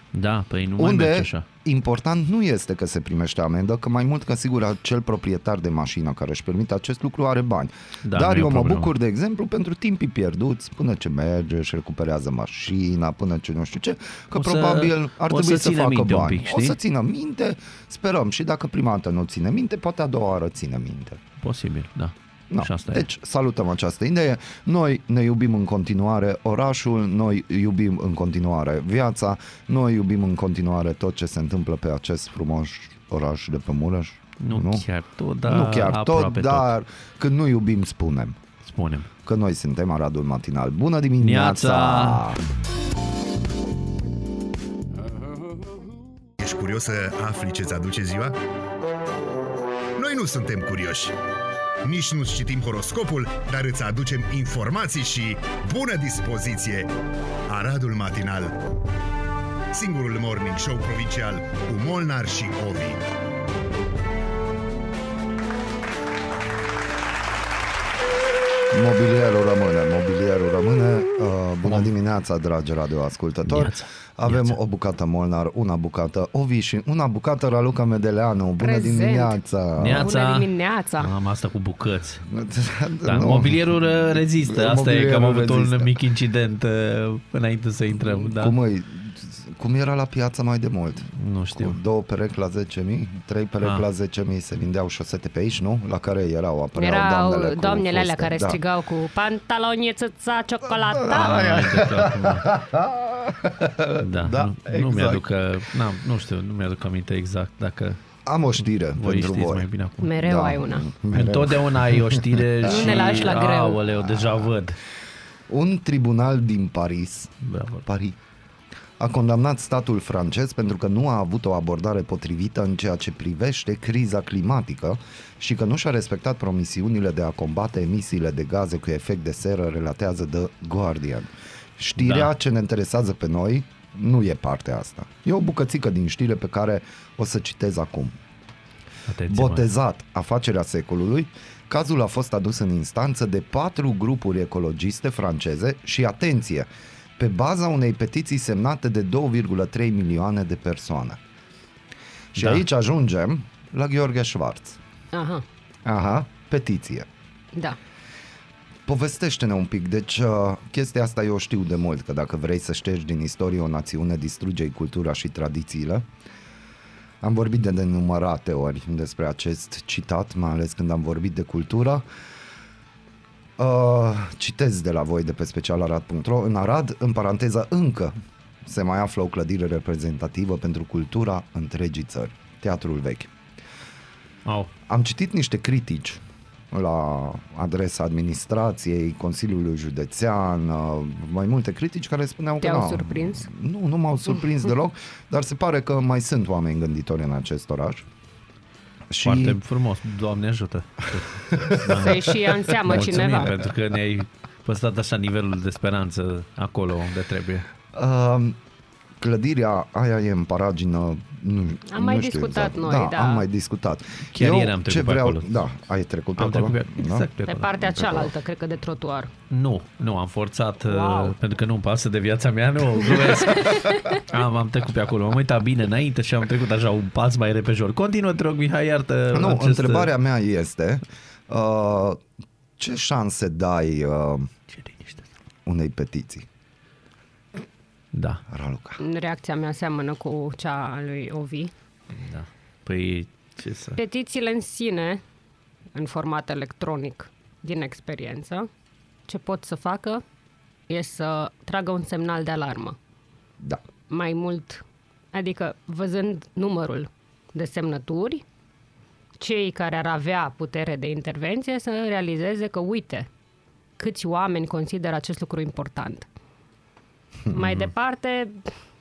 Da, păi nu mai merge unde așa. Important nu este că se primește amendă, că mai mult ca sigur acel proprietar de mașină care își permite acest lucru are bani. Da, Dar nu e o eu mă problemă. bucur, de exemplu, pentru timpii pierduți, până ce merge, își recuperează mașina, până ce nu știu ce, că O să- probabil ar o trebui să să, țină facă minte un bani. pic, o știi? să țină minte, sperăm, și dacă prima dată nu ține minte, poate a doua oară ține minte. Posibil, da. No. Și asta e. Deci salutăm această idee. Noi ne iubim în continuare orașul, noi iubim în continuare viața, noi iubim în continuare tot ce se întâmplă pe acest frumos oraș de pe Mureș. Nu, nu? chiar tot, dar nu chiar tot, aproape dar când nu iubim spunem Spunem. că noi suntem Aradul Matinal. Bună dimineața! Neața! Ești curios să afli ce-ți aduce ziua? Noi nu suntem curioși. Nici nu citim horoscopul, dar îți aducem informații și bună dispoziție. Aradul Matinal Singurul morning show provincial cu Molnar și Ovi. Mobilierul rămâne, mobilierul rămâne. Uh, bună dimineața, dragi radioascultători. Neața. Avem Neața. o bucată Molnar, una bucată Ovi și una bucată Raluca Medeleanu. Bună Prezent. dimineața! Neața. Bună dimineața! Am asta cu bucăți. Da, Nu. mobilierul uh, rezistă. Asta e că am Mobilierul avut un rezistă. mic incident uh, înainte să intrăm. Da? Cum, îi, cum era la piață mai de mult? Nu știu. Cu două perechi la 10.000, trei perechi Ah. la 10.000 se vindeau șosete pe aici, nu? La care erau, apăreau Erau doamnele, cu doamnele alea fuste. care da. strigau cu pantaloni țâța ciocolata. Ah, uite că acum- Da, Da, nu, nu exact. mi-aduc, uh, n-am, nu știu, nu mi-aduc aminte exact dacă... Am o știre Voi pentru știți voi. mai bine acum. Mereu Da. ai una. Întotdeauna ai o știre Nu și... ne lași la greu. Aoleu, deja văd. Un tribunal din Paris, Bravo. Paris a condamnat statul francez pentru că nu a avut o abordare potrivită în ceea ce privește criza climatică și că nu și-a respectat promisiunile de a combate emisiile de gaze cu efect de seră, relatează The Guardian. Știrea Da. ce ne interesează pe noi nu e partea asta. E o bucățică din știre pe care o să citez acum. Atenție, mă. Botezat afacerea secolului, cazul a fost adus în instanță de patru grupuri ecologiste franceze și, atenție, pe baza unei petiții semnate de 2,3 milioane de persoane. Și Da. aici ajungem la Gheorghe Schwarz. Aha, Aha, petiție. da. Povestește-ne un pic, deci uh, chestia asta eu știu de mult, că dacă vrei să ștergi din istorie o națiune, distruge cultura și tradițiile. Am vorbit de nenumărate ori despre acest citat, mai ales când am vorbit de cultură. Uh, citez de la voi de pe specialarad.ro În Arad, în paranteză, încă se mai află o clădire reprezentativă pentru cultura întregii țări, Teatrul Vechi. Au. Am citit niște critici la adresa administrației, Consiliului Județean, uh, mai multe critici care spuneau Te-au că... na, surprins? Nu, nu m-au surprins deloc, dar se pare că mai sunt oameni gânditori în acest oraș. Și Foarte frumos. Doamne ajută. Să-i și ia în seamă Mulțumim cineva. pentru că ne-ai păstrat așa nivelul de speranță acolo unde trebuie. uh, clădirea aia e în paragină nu, Am mai nu știu discutat exact. noi, da, da. am mai discutat. Chiar Eu ieri am trecut ce pe vreau, acolo. Da, ai trecut pe Am acolo? trecut pe, Da? exact pe Pe acolo. partea Pe acolo. cealaltă, cred că de trotuar. Nu, nu, am forțat wow. Wow. pentru că nu-mi pasă de viața mea, nu, glumesc. am, am trecut pe acolo, m-am uitat bine înainte și am trecut așa un pas mai repejor. Continuă, te rog, Mihai, iartă Nu, acest... întrebarea mea este uh, ce șanse dai uh, Ce liniște. unei petiții, Da, Raluca? Reacția mea seamănă cu cea a lui Ovi. da. Păi, ce să... Petițiile în sine, în format electronic, din experiență, ce pot să facă e să tragă un semnal de alarmă. Da. Mai mult, adică văzând numărul de semnături, cei care ar avea putere de intervenție să realizeze că, uite, câți oameni consideră acest lucru important. Mai departe,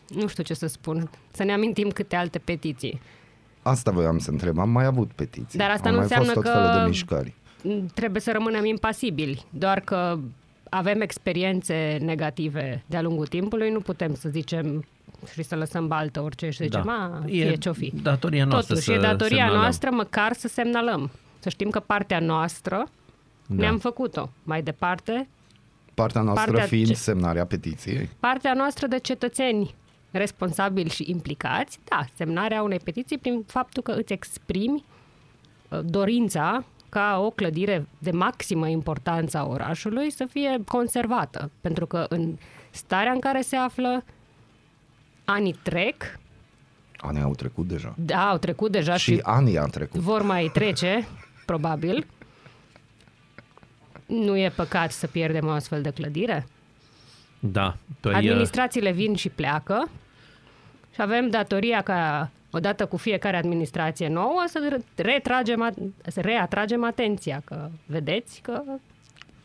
nu știu ce să spun, să ne amintim câte alte petiții. Asta voiam să întreb. Am mai avut petiții. Dar asta Au nu mai fost înseamnă tot că- felul de mișcări. trebuie să rămânem impasibili. Doar că avem experiențe negative de-a lungul timpului, nu putem să zicem și să lăsăm baltă orice și să zicem, a, fie ce-o fi. datoria noastră Totuși, să e datoria semnalăm. noastră măcar să semnalăm. Să știm că partea noastră Da. ne-am făcut-o. Mai departe, Partea noastră Partea fiind ce- semnarea petiției. partea noastră de cetățeni responsabili și implicați, da, semnarea unei petiții prin faptul că îți exprimi uh, dorința ca o clădire de maximă importanță a orașului să fie conservată. Pentru că în starea în care se află, anii trec, Anii au trecut deja. da, au trecut deja Și, și anii au trecut. vor mai trece, probabil. Nu e păcat să pierdem o astfel de clădire? Da, păi, Administrațiile vin și pleacă și avem datoria ca odată cu fiecare administrație nouă să retragem, a- să reatragem atenția că vedeți că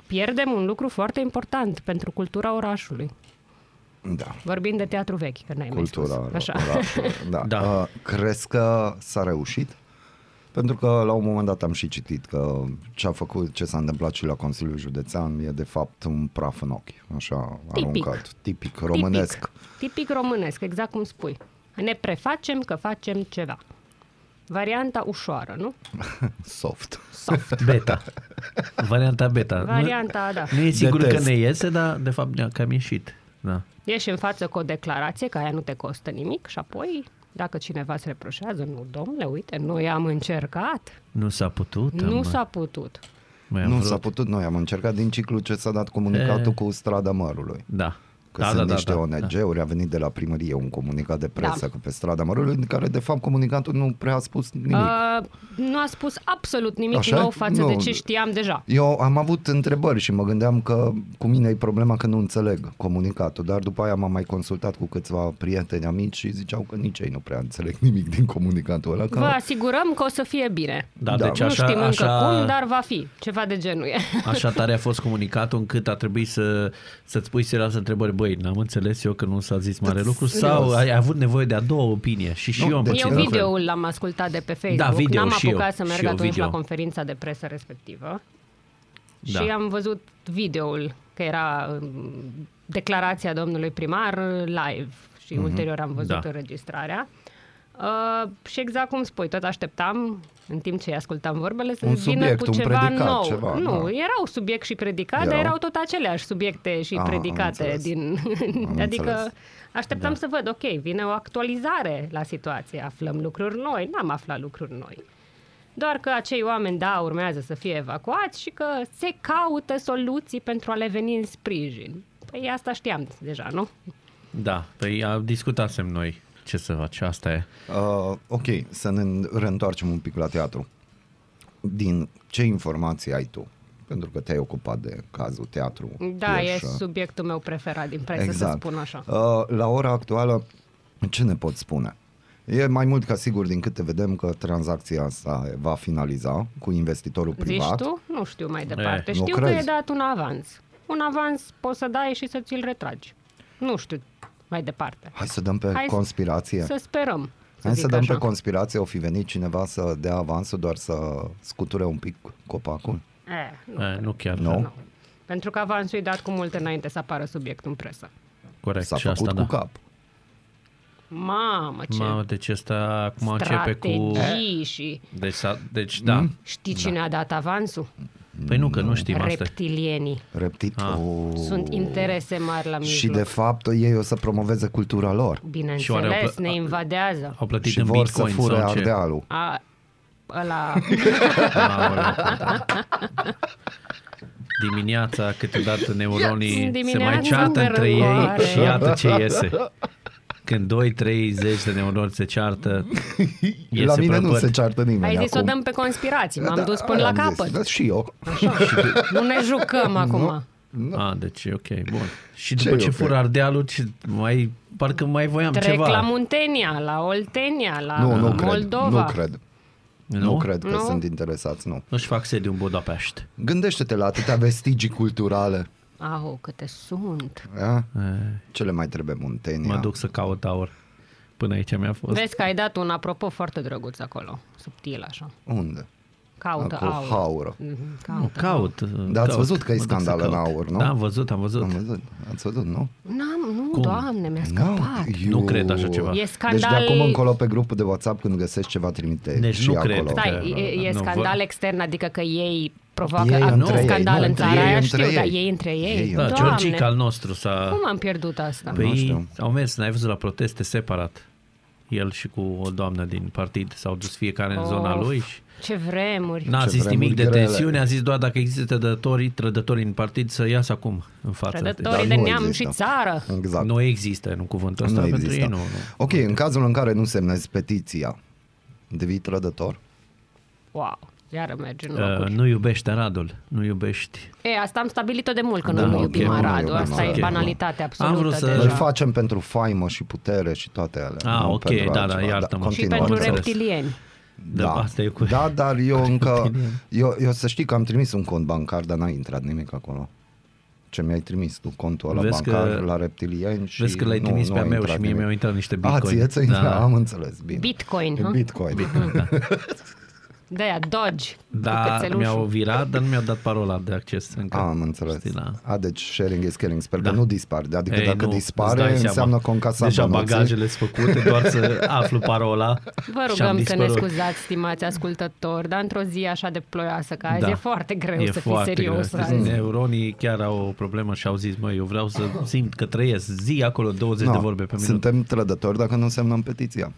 pierdem un lucru foarte important pentru cultura orașului. Da. Vorbind de teatru vechi, că n-ai Cultura mai spus. Așa. orașului. Da. Da. Uh, crezi că s-a reușit? Pentru că la un moment dat am și citit că ce a făcut, ce s-a întâmplat și la Consiliul Județean e de fapt un praf în ochi, așa Tipic. aruncat, tipic românesc. Tipic, tipic românesc, exact cum spui. Ne prefacem că facem ceva. Varianta ușoară, nu? Soft. Soft. Beta. Varianta beta. Varianta, da. Nu, nu e sigur De că test. ne iese, dar de fapt ne-a cam ieșit. Da. Ieși în față cu o declarație, că aia nu te costă nimic și apoi, dacă cineva îți reproșează, nu, domnule, uite, noi am încercat, Nu s-a putut. nu am, s-a putut. mai am Nu vrut. s-a putut, noi am încercat din ciclu ce s-a dat comunicatul E. cu strada mărului. Da. Că Da, sunt da, da, niște da, ONG-uri, a venit de la primărie un comunicat de presă Da. că pe strada Mărului, în care de fapt comunicatul nu prea a spus nimic. Uh, nu a spus absolut nimic Așa? nou față Nu. de ce știam deja. Eu am avut întrebări și mă gândeam că cu mine e problema că nu înțeleg comunicatul, dar după aia m-am mai consultat cu câțiva prieteni amici și ziceau că nici ei nu prea înțeleg nimic din comunicatul ăla. Că... Vă asigurăm că o să fie bine. Da, Da. deci nu așa, știm încă așa, cum, dar va fi. Ceva de genul e. așa tare a fost comunicatul încât a trebuit să, să-ți pui serios întrebări. Băi, n-am înțeles eu că nu s-a zis mare lucru sau serios. ai avut nevoie de a doua opinie și și Nu, eu am deci pățit Eu la fel. videoul l-am ascultat de pe Facebook. Da, video N-am și apucat eu, să merg și eu atunci video. la conferința de presă respectivă. Da. Și am văzut videoul, că era um, declarația domnului primar live și ulterior am văzut Da. înregistrarea. Uh, și exact cum spui, tot așteptam, în timp ce îi ascultam vorbele, să Un vină subiect, cu un ceva predicat, nou. ceva, nu, da. erau subiect și predicat, Erau? dar erau tot aceleași subiecte și Ah, am predicate. înțeles. din Am Adică înțeles. așteptam Da. să văd, ok, vine o actualizare la situație, aflăm lucruri noi, n-am aflat lucruri noi. Doar că acei oameni, da, urmează să fie evacuați și că se caută soluții pentru a le veni în sprijin. Păi asta știam deja, nu? Da, păi a- discutasem noi ce să faci, asta e. Uh, ok, să ne reîntoarcem un pic la teatru. Din ce informații ai tu? Pentru că te-ai ocupat de cazul teatru. Da, Ierșa. e subiectul meu preferat din presă, exact. să spun așa. Uh, la ora actuală, ce ne pot spune? E mai mult ca sigur din câte vedem că tranzacția asta va finaliza cu investitorul Zici privat. tu? Nu știu mai departe. nu știu că e crezi? dat un avans. Un avans poți să dai și să ți-l retragi. Nu știu mai departe. Hai să dăm pe Hai conspirație. Să sperăm. Să Hai zic să dăm așa. pe conspirație, o fi venit cineva să dea avansul doar să scuture un pic copacul? Eh, nu. E, nu chiar. Nu? Nu. Pentru că avansul e dat cu mult înainte să apară subiectul în presă. Corect, S-a și făcut asta cu da. cap. Mamă, ce Mamă, deci asta acum începe cu... strategii și... Deci, s-a- deci da. Mm. Știi cine a dat avansul? Păi nu, că nu știm asta. Reptilienii. Reptit. Ah. Oh. Sunt interese mari la mijloc. Și de fapt ei o să promoveze cultura lor. Și oare au Bineînțeles, plă- ne invadează. Au plătit Și în vor bitcoin să fure sau ce? ardealul. A, ăla, Aoleu. Dimineața câteodată neuronii se mai Dimineața ceartă între ei îmbrăgoare. și iată ce iese. Când 2, 3, 10 de neuroni se ceartă, iese la mine nu prăpăd. se ceartă nimeni ai zis să o acum. dăm pe conspirații. M-am Da, dus până la aia am zis. capăt. Da, și eu. Nu ne jucăm acum. Ah, deci e ok, bun. Și Ce după e ce ok? fură ardealul, ce, mai, parcă mai voiam Trec ceva. la Muntenia, la Oltenia, la Nu, nu cred. Moldova. Nu cred. Nu, Nu? cred că Nu? sunt interesați, nu. Nu-și fac sediu în Budapest. Gândește-te la atâtea vestigii culturale. Au, câte sunt. A? Ce le mai trebuie Muntenia? Mă duc să caut aur. Până aici mi-a fost. Vezi că ai dat un apropo foarte drăguț acolo, subtil așa. Unde? Caută Acolo, aur. haură. Mhm, Nu, Caută. caut. Dar ați caut. văzut că e Mă duc să scandal în caut. aur, nu? Da, am văzut, am văzut. Am văzut, ați văzut, nu? N-am, nu, Cum? doamne, mi-a scăpat. Nu cred așa ceva. E Deci de scandal... acum încolo pe grupul de WhatsApp când găsești ceva trimite Deci și nu acolo. cred. Stai, că- e, e nu, scandal vă- extern, adică că ei provoacă Ei act- între ei, scandal nu, în între țara ei, aia, între știu, dar ei. ei între ei. Ei Da, între Doamne, Georgica al nostru s-a... cum am pierdut asta? Nu Păi știu. au mers, n-ai văzut la proteste separat. El și cu o doamnă din partid s-au dus fiecare în zona Of, lui și Ce vremuri. n-a Ce zis vremuri nimic de grele. tensiune, a zis doar dacă există trădătorii, trădătorii în partid să iasă acum în față. Trădătorii Dar de nu neam există. și țară. Exact. Nu există, nu cuvântul ăsta, Nu pentru există. ei nu. nu. Ok, în cazul în care nu semnezi petiția, devii trădător? Wow, iară merge în Uh, locuri. nu iubești Aradul, nu iubești. E, asta am stabilit-o de mult, că Da, nu ok, iubim nu Aradul. iubim Asta e Aradul. banalitate absolută vrut să- deja. Îl facem pentru faimă și putere și toate alea. Ah, nu ok, pentru da, da, altceva. iartă-mă. Și continuă, pentru am înțeles. reptilieni. Da, asta e cu... Da, dar eu încă, eu, eu să știi că am trimis un cont bancar, dar n-a intrat nimic acolo. Ce mi-ai trimis tu, contul ăla Vezi bancar că- la reptilieni și Vezi că l-ai nu, trimis nu pe a a meu intrat și mie nimic. mi-au intrat niște A, bitcoin. ție ți-a intrat, am înțeles, bine. Bitcoin, ha? Bitcoin. da. De aia, Dodge. cu Da, cățelușul. mi-au virat, dar nu mi-au dat parola de acces încă. Am înțeles. Știi, la... A, deci sharing is caring. Sper Da. că nu dispare. Adică Ei, dacă nu, îți dispare, dai seama. înseamnă că încasam Deja bănuții. bagajele sunt făcute, doar să aflu parola. Vă și am rugăm să ne dispărut. scuzați, stimați ascultători, dar într-o zi așa de ploioasă ca azi Da. e foarte greu E să fii foarte serios greu. azi. Neuronii chiar au o problemă și au zis, măi, eu vreau să simt că trăiesc zi acolo 20 No, de vorbe pe minut. Suntem trădători dacă nu semnăm petiția.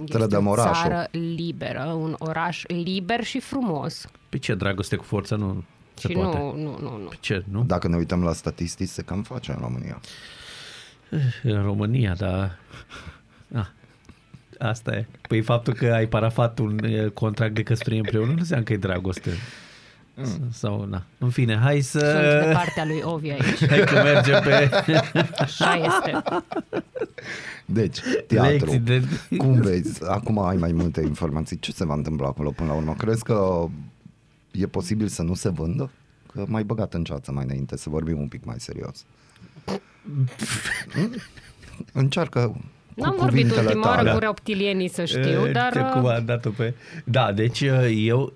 Este Trădăm o orașul. țară liberă, un oraș liber și frumos. Pe ce dragoste cu forța nu se și poate. nu, nu, nu, nu. Pe ce, nu? Dacă ne uităm la statistici, se cam face în România. În România, dar... Ah, asta e. Păi faptul că ai parafat un eh, contract de căsătorie împreună nu înseamnă că e dragoste. Sau, na. În fine, hai să... Sunt de partea lui Ovi aici. Hai că mergem pe Așa este. Deci, teatru. lecții de... Cum vezi? Acum ai mai multe informații. Ce se va întâmpla acolo până la urmă? Crezi că e posibil să nu se vândă? Că mai băgat în ceață mai înainte, să vorbim un pic mai serios. Hmm? Încearcă cu N-am vorbit cuvintele ultima oară tale. cu reptilienii, să știu, Eh, dar... ce cum a dat-o pe... Da, deci eh, eu...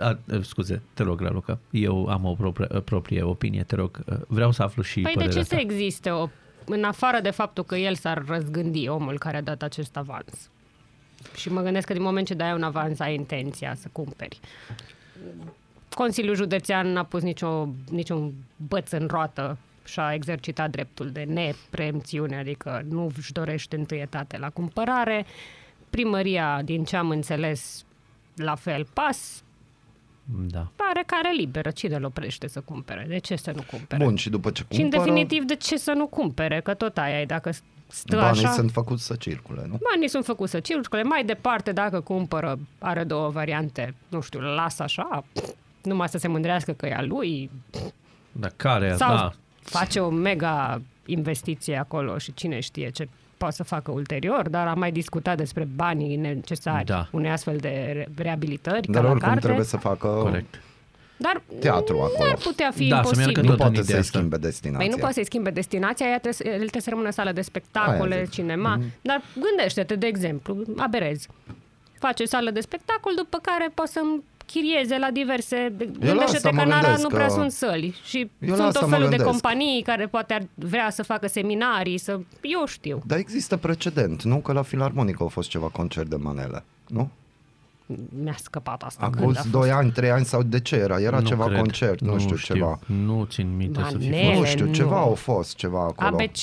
A, eh, scuze, te rog, Raluca. Eu am o proprie, proprie opinie, te rog. eh, Vreau să aflu și Păi de părerea ce să ta. existe o... În afară de faptul că el s-ar răzgândi, omul care a dat acest avans. Și mă gândesc că din moment ce dai un avans, ai intenția să cumperi. Consiliul Județean n-a pus nicio, niciun băț în roată și a exercitat dreptul de nepreemțiune, adică nu își dorește întâietate la cumpărare. Primăria, din ce am înțeles, la fel pas, Da. pare care liberă. Cine îl oprește să cumpere? De ce să nu cumpere? Bun, și după ce Și în cumpără, definitiv, de ce să nu cumpere? Că tot aia e, dacă stă banii așa... sunt făcuți să circule, nu? Banii sunt făcuți să circule. Mai departe, dacă cumpără, are două variante, nu știu, îl lasă așa, numai să se mândrească că e a lui, Dar care? sau Da. face o mega investiție acolo și cine știe ce poate să facă ulterior, dar am mai discutat despre banii necesari Da. unei astfel de re- reabilitări, Dar ca la oricum carte. trebuie să facă Corect. Dar teatru acolo. n-ar putea fi Da, să imposibil. meargă Nu tot în poate ideea să asta. schimbe destinația. Păi nu poate să-i schimbe destinația, ea trebuie, el trebuie să rămână sală de spectacole, Aia zic. cinema. Mm-hmm. Dar gândește-te, de exemplu, aberezi. Face sală de spectacol, după care poți să închirieze la diverse... Gândește-te asta mă că în Arad gândesc, nu că- prea sunt săli. Și Eu la sunt asta o mă felul de gândesc. companii care poate ar vrea să facă seminarii, să... Eu știu. Dar există precedent, nu? Că la Filarmonică a fost ceva concert de manele, nu? Mi-a scăpat asta. Acum când a 2 fost. ani, 3 ani sau de ce era? Era Nu ceva cred. concert, nu, știu, ceva. Nu țin minte să fi Manele. fost. Nu știu, nu. ceva a fost, ceva acolo. ABC?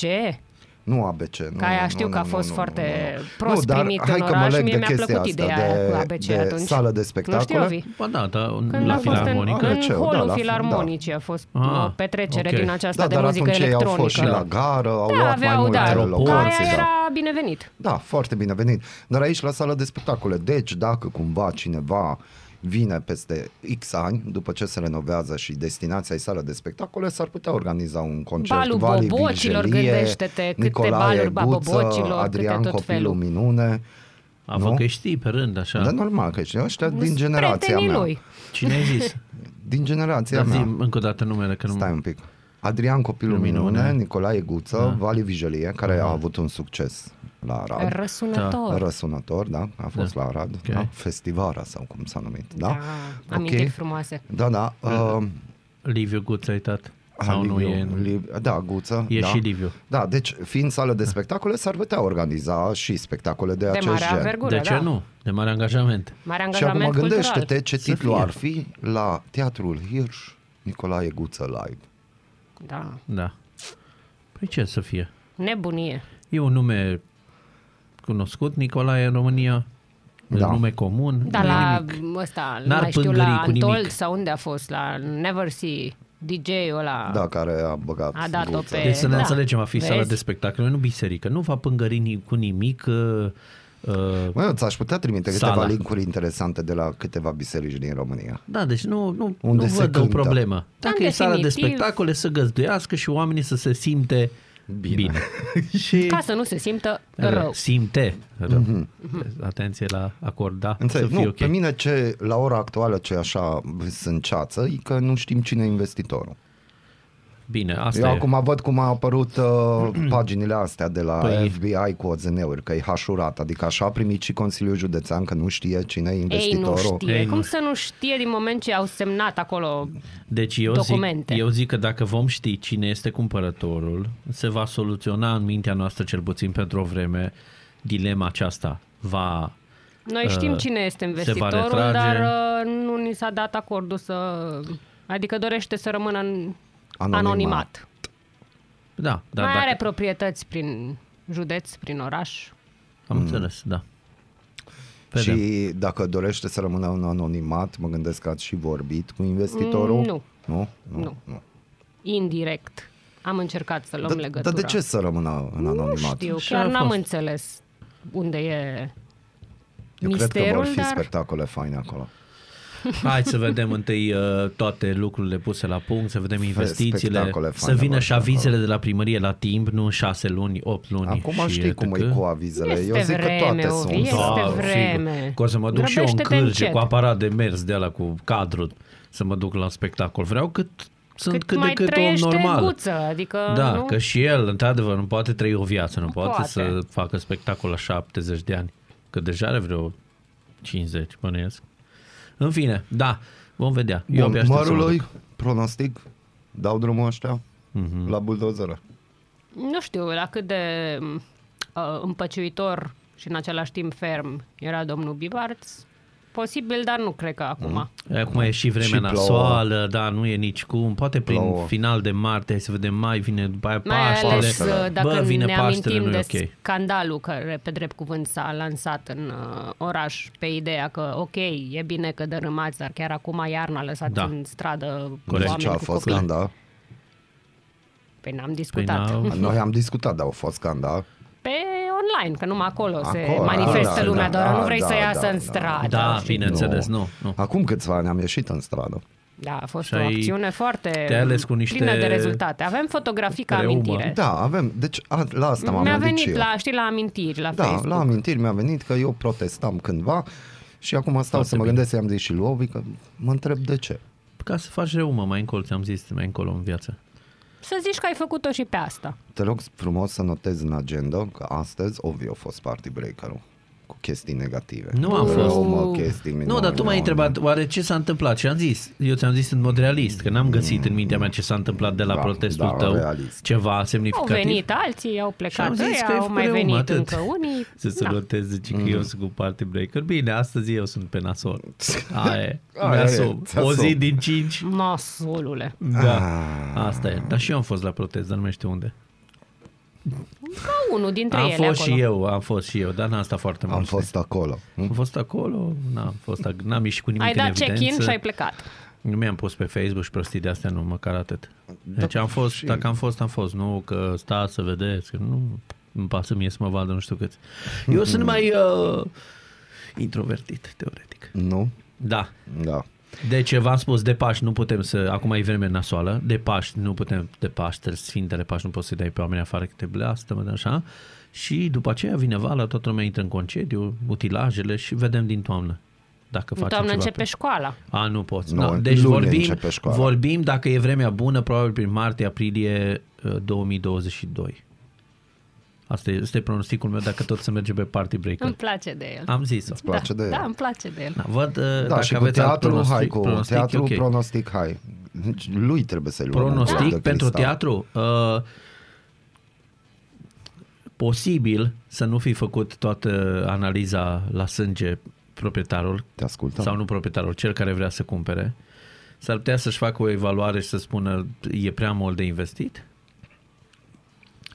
Nu ABC. Nu, Ca aia nu, știu nu, că a nu, fost nu, foarte nu, nu. prost nu, dar primit hai în că mă oraș. leg Mie de mi-a chestia plăcut asta, ideea aia de, cu ABC de atunci. sală de Nu știu, spectacole. Ovi. Ba da, dar Când la a fost în, filarmonică. Are în ce, holul da, la- filarmonicii a fost Ah, o petrecere ok. din aceasta Da, de dar muzică atunci ei au electronică. fost și la gară, au da, luat aveau, mai multe da, aeroporți, ca locații. aia Da. era binevenit. da, foarte bine venit. Dar aici la sală de spectacole. Deci dacă cumva cineva vine peste X ani, după ce se renovează și destinația e sală de spectacole, s-ar putea organiza un concert. Balul Vali bobocilor, Vigelie, gândește-te, câte Nicolae baluri ba Guță, bobocilor, Adrian câte tot Copilul felul. Minune. A Nu? făcut că știi pe rând, așa. Da, normal că știi, ăștia din Sunt generația prietenii mea. lui. Cine ai zis? Din generația Dar zi mea. încă o dată numele, că nu... Stai un pic. Adrian Copilul Minune. Minune, Nicolae Guță, Da. Vali Vigelie, care a avut un succes la Arad. Răsunător. Răsunător, da, a fost Da. la Arad, Ok. da? Festivara sau cum s-a numit, da? Da, amintiri frumoase. Da, da. Uh, Liviu Guț, ai uitat. Sau nu Liviu, e... în- Liv, da, Guță. E da. și Liviu. Da, deci fiind sală de spectacole, s-ar putea organiza și spectacole de, De acest mare gen. avergură, De ce da. nu? De mare angajament. Mare Și acum angajament cultural. gândește-te ce Să titlu fie. ar fi la Teatrul Hirsch Nicolae Guță Live. Da. Da. Păi ce să fie? Nebunie. E un nume cunoscut, Nicolae, în România. Da. Da. nume comun. Da, nu e la nimic. ăsta, nu N-ar mai știu, pângări la cu nimic. Antold sau unde a fost, la Never See, DJ-ul ăla. Da, care a băgat A dat-o Guță. pe- Deci să ne da. înțelegem, a fi Vezi? sală de spectacole, nu biserică. Nu va pângări ni- cu nimic uh, uh, Mă, ți-aș putea trimite Sala. câteva linkuri interesante de la câteva biserici din România. Da, deci nu, nu, Unde nu se văd o cântă. problemă. Dacă În e sală de definitiv- spectacole, să găzduiască și oamenii să se simte Bine. bine. și Ca să nu se simtă Rău. rău. Simte rău. Atenție la acord, da? Înțeleg. să fie Nu, ok. pe mine ce, la ora actuală ce așa sunt ceață, e că nu știm cine e investitorul. Bine, asta Eu e. acum văd cum au apărut uh, paginile astea de la Păi- FBI cu OZN-uri, că e hașurat, adică așa a primit și Consiliul Județean că nu știe cine e Ei, nu investitorul. știe. Ei, Cum nu să nu știe din moment ce au semnat acolo? Deci eu documente. zic, eu zic că dacă vom ști cine este cumpărătorul, se va soluționa în mintea noastră, cel puțin pentru o vreme, dilema aceasta. Va Noi știm Uh, cine este se va investitorul, retrage. dar uh, nu ni s-a dat acordul să... Adică dorește să rămână în Anonimat. anonimat. anonimat. Da, da, Mai are dacă, proprietăți prin județ, prin oraș. am înțeles, da. Și Vedem. dacă dorește să rămână un anonimat, mă gândesc că ați și vorbit cu investitorul. Mm, nu. Nu? Nu. nu. Indirect. Am încercat să luăm Dar, legătura. dar de ce să rămână în Nu anonimat? știu, Așa chiar a n-am fost. înțeles unde e Eu cred că misterul, vor fi dar... spectacole faine acolo. Hai să vedem întâi uh, toate lucrurile puse la punct, să vedem investițiile, spectacole să faine vină vor și fi avizele de la primărie la timp, nu în șase luni, opt luni. Acum și știi cum etc. e cu avizele. Este Eu zic vreme, că toate Ovi, sunt. este Da, vreme. sigur. Că o să mă duc și eu în Grăbește-te cârge încet. cu aparat de mers de ala cu cadru să mă duc la spectacol. Vreau cât sunt cât, Cât de mai cât om trăiește normal. guță, adică Da, nu? că și el, într-adevăr, nu poate trăi o viață, nu, Nu poate, poate. să facă spectacol la 70 de ani, că deja are vreo 50, bănuiesc. În fine, da, vom vedea. Eu Bun, abia aștept să mă mărului, duc. pronostic, dau drumul ăștia Mhm. la buldozeră. Nu știu la cât de uh, împăciuitor și în același timp ferm era domnul Bibarț. Posibil, dar nu cred că acum. Acum e și vremea Și plouă. nasoală, da, nu e nici cum. Poate prin Plouă. final de martie, hai să vedem mai, vine după aia Mai Paștele. ales uh, dacă Bă, vine ne Paștele, amintim nu de e ok. scandalul care pe drept cuvânt s-a lansat în uh, oraș pe ideea că ok, e bine că dărâmați, dar chiar acum iarna lăsați Da. în stradă Corect. oameni Ce a cu fost copii. scandal? Păi n-am Păi discutat. n-au- Noi am discutat, dar au fost scandal. Pe online, că numai acolo, se Acolo, manifestă da, lumea, da, doar da, nu vrei da, să iasă da, în da. stradă. Da, știi? bineînțeles, nu, nu. Acum câțiva ani am ieșit în stradă. Da, a fost Și o ai- acțiune foarte te-ai ales cu niște plină de rezultate. Avem fotografii ca reumă. amintire. Da, avem. Deci a, la asta m-am Mi-a gândit venit și eu. la, știi, la amintiri, la Da, Facebook. la amintiri mi-a venit că eu protestam cândva și acum stau Foarte să mă bine. gândesc, i-am zis și lui Ovi că mă întreb de ce. Ca să faci reumă mai încolo, ți-am zis, mai încolo în viață. Să zici că ai făcut-o și pe asta. Te rog frumos să notezi în agenda că astăzi Ovi a fost party breaker-ul cu chestii negative. Nu am fost. Răumă, chestii Nu, dar tu m-ai întrebat oare ce s-a întâmplat și am zis, eu ți-am zis în mod realist, că n-am găsit în mintea mea ce s-a întâmplat de la Da, protestul da, tău, realist. ceva Au semnificativ. venit alții, au Și plecat am zis ăia, că ai au făcut mai reumă, venit atât. încă unii. Să se Da. noteze, zice că Mhm. eu sunt cu party breaker. Bine, astăzi eu sunt pe nasol. Aia e. Aia Mi-a e, sub. ți-a O zi sub. din cinci. Nasolule. Da. Ah. Asta e. Dar și eu am fost la protest, dar nu mai știu unde. Ca unul dintre Am ele fost acolo. și eu, am fost și eu, dar n-am stat foarte mult. Am fost acolo. Am fost acolo, n-am fost, n-am ieșit cu nimic Ai în dat evidență. check-in și ai plecat. Nu mi-am pus pe Facebook și prostii de astea, nu, măcar atât. Deci Da, am fost, și- dacă am fost, am fost. Nu că stați să vedeți, că nu îmi pasă mie să mă vadă nu știu câți. Eu sunt mai uh, introvertit, teoretic. Nu? Da. Da. Deci v-am spus, de Paști nu putem să, acum e vreme nasoală, de Paști nu putem, de Paști, Sfintele Paști nu poți să-i dai pe oameni afară că te bleastă, mă, așa. Și după aceea vine vala, toată lumea intră în concediu, utilajele și vedem din toamnă. Dacă În facem toamnă ceva începe pe... școala. A, nu poți. Nu, No, în deci luni vorbim, începe școala. vorbim dacă e vremea bună, probabil prin martie-aprilie uh, 2022. Asta e, asta e pronosticul meu dacă tot se merge pe party breaker. Îmi place de el. Am zis-o. Îți place da, de el? Da, îmi place de el. Da, văd, uh, Da, dacă și cu aveți alt teatru, pronostic, hai, cu pronostic, teatru, ok. pronostic, hai. Deci Lui trebuie să-i luăm un Pronostic glob de pentru cristal. teatru? Uh, posibil să nu fi făcut toată analiza la sânge proprietarul Te ascultăm. sau nu proprietarul, cel care vrea să cumpere. S-ar putea să-și facă o evaluare și să spună e prea mult de investit?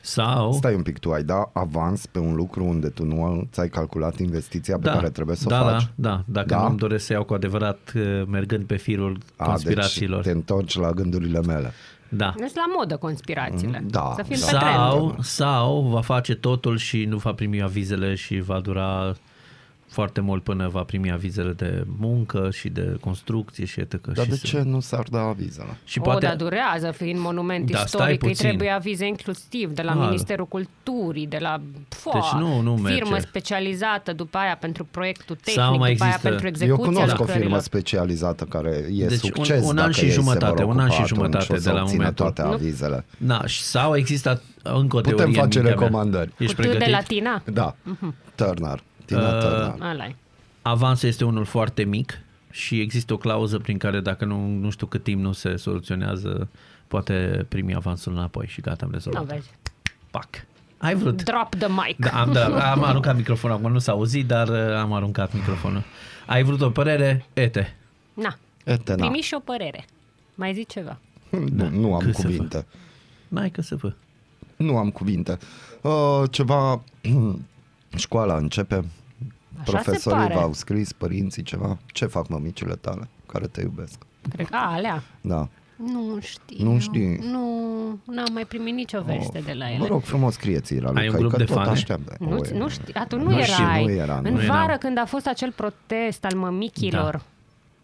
Sau... Stai un pic, tu ai da avans pe un lucru unde tu nu ți-ai calculat investiția pe care trebuie să da, o faci? Da, da, dacă Da? nu-mi doresc să iau cu adevărat uh, mergând pe firul A, conspirațiilor. Deci te întorci la gândurile mele. Da. Deci la modă conspirațiile. Da, Să fim da. pe trend. Sau, sau va face totul și nu va primi avizele și va dura foarte mult până va primi avizele de muncă și de construcție și etc. Dar și de să- ce nu s-ar da avizele? Și O, poate... dar durează, fiind monument Da, stai istoric, îi puțin. trebuie avize inclusiv de la Ah. Ministerul Culturii, de la foa, Deci nu- nu firmă merge. specializată după aia pentru proiectul tehnic, Sau mai după aia există- pentru Eu execuția cunosc o lucrărilor. firmă specializată care e Deci un- succes un an dacă și ei se jumătate, vor un an ocupa și atunci jumătate o să de la obțină momentul. toate Nu? avizele. Da, și sau există încă o Putem teorie în face mintea mea. recomandări. Ești Cu T de pregătit? latina? Da, Turner. Tina Uh, Turner. Ăla-i. Avansul este unul foarte mic și există o clauză prin care dacă nu, nu știu cât timp nu se soluționează, poate primi avansul înapoi și gata, am Nu rezolvat. vezi. Pac. Ai vrut. Drop the mic. Da, am, da, am aruncat microfonul, acum nu s-a auzit, dar uh, am aruncat microfonul. Ai vrut o părere? Ete. Na, Ete, na. primi și o părere. Mai zici ceva. Nu, nu am Cât să cuvinte. N-ai că să vă. Nu am cuvinte. Uh, ceva... Școala începe. Așa Profesorii se pare. v-au scris, părinții ceva. Ce fac mămicile tale care te iubesc? Cred că a, alea. Da. Nu știu. Nu știi. Nu. n-am mai primit nicio veste de la Vă ele. rog frumos, scrieți Raluca, Ai un grup că de tot fane? așteaptă. Nu, Oi, nu știi, atunci Nu nu, știu, erai. nu era, în nu eram. vară, când a fost acel protest al mămichilor, Da.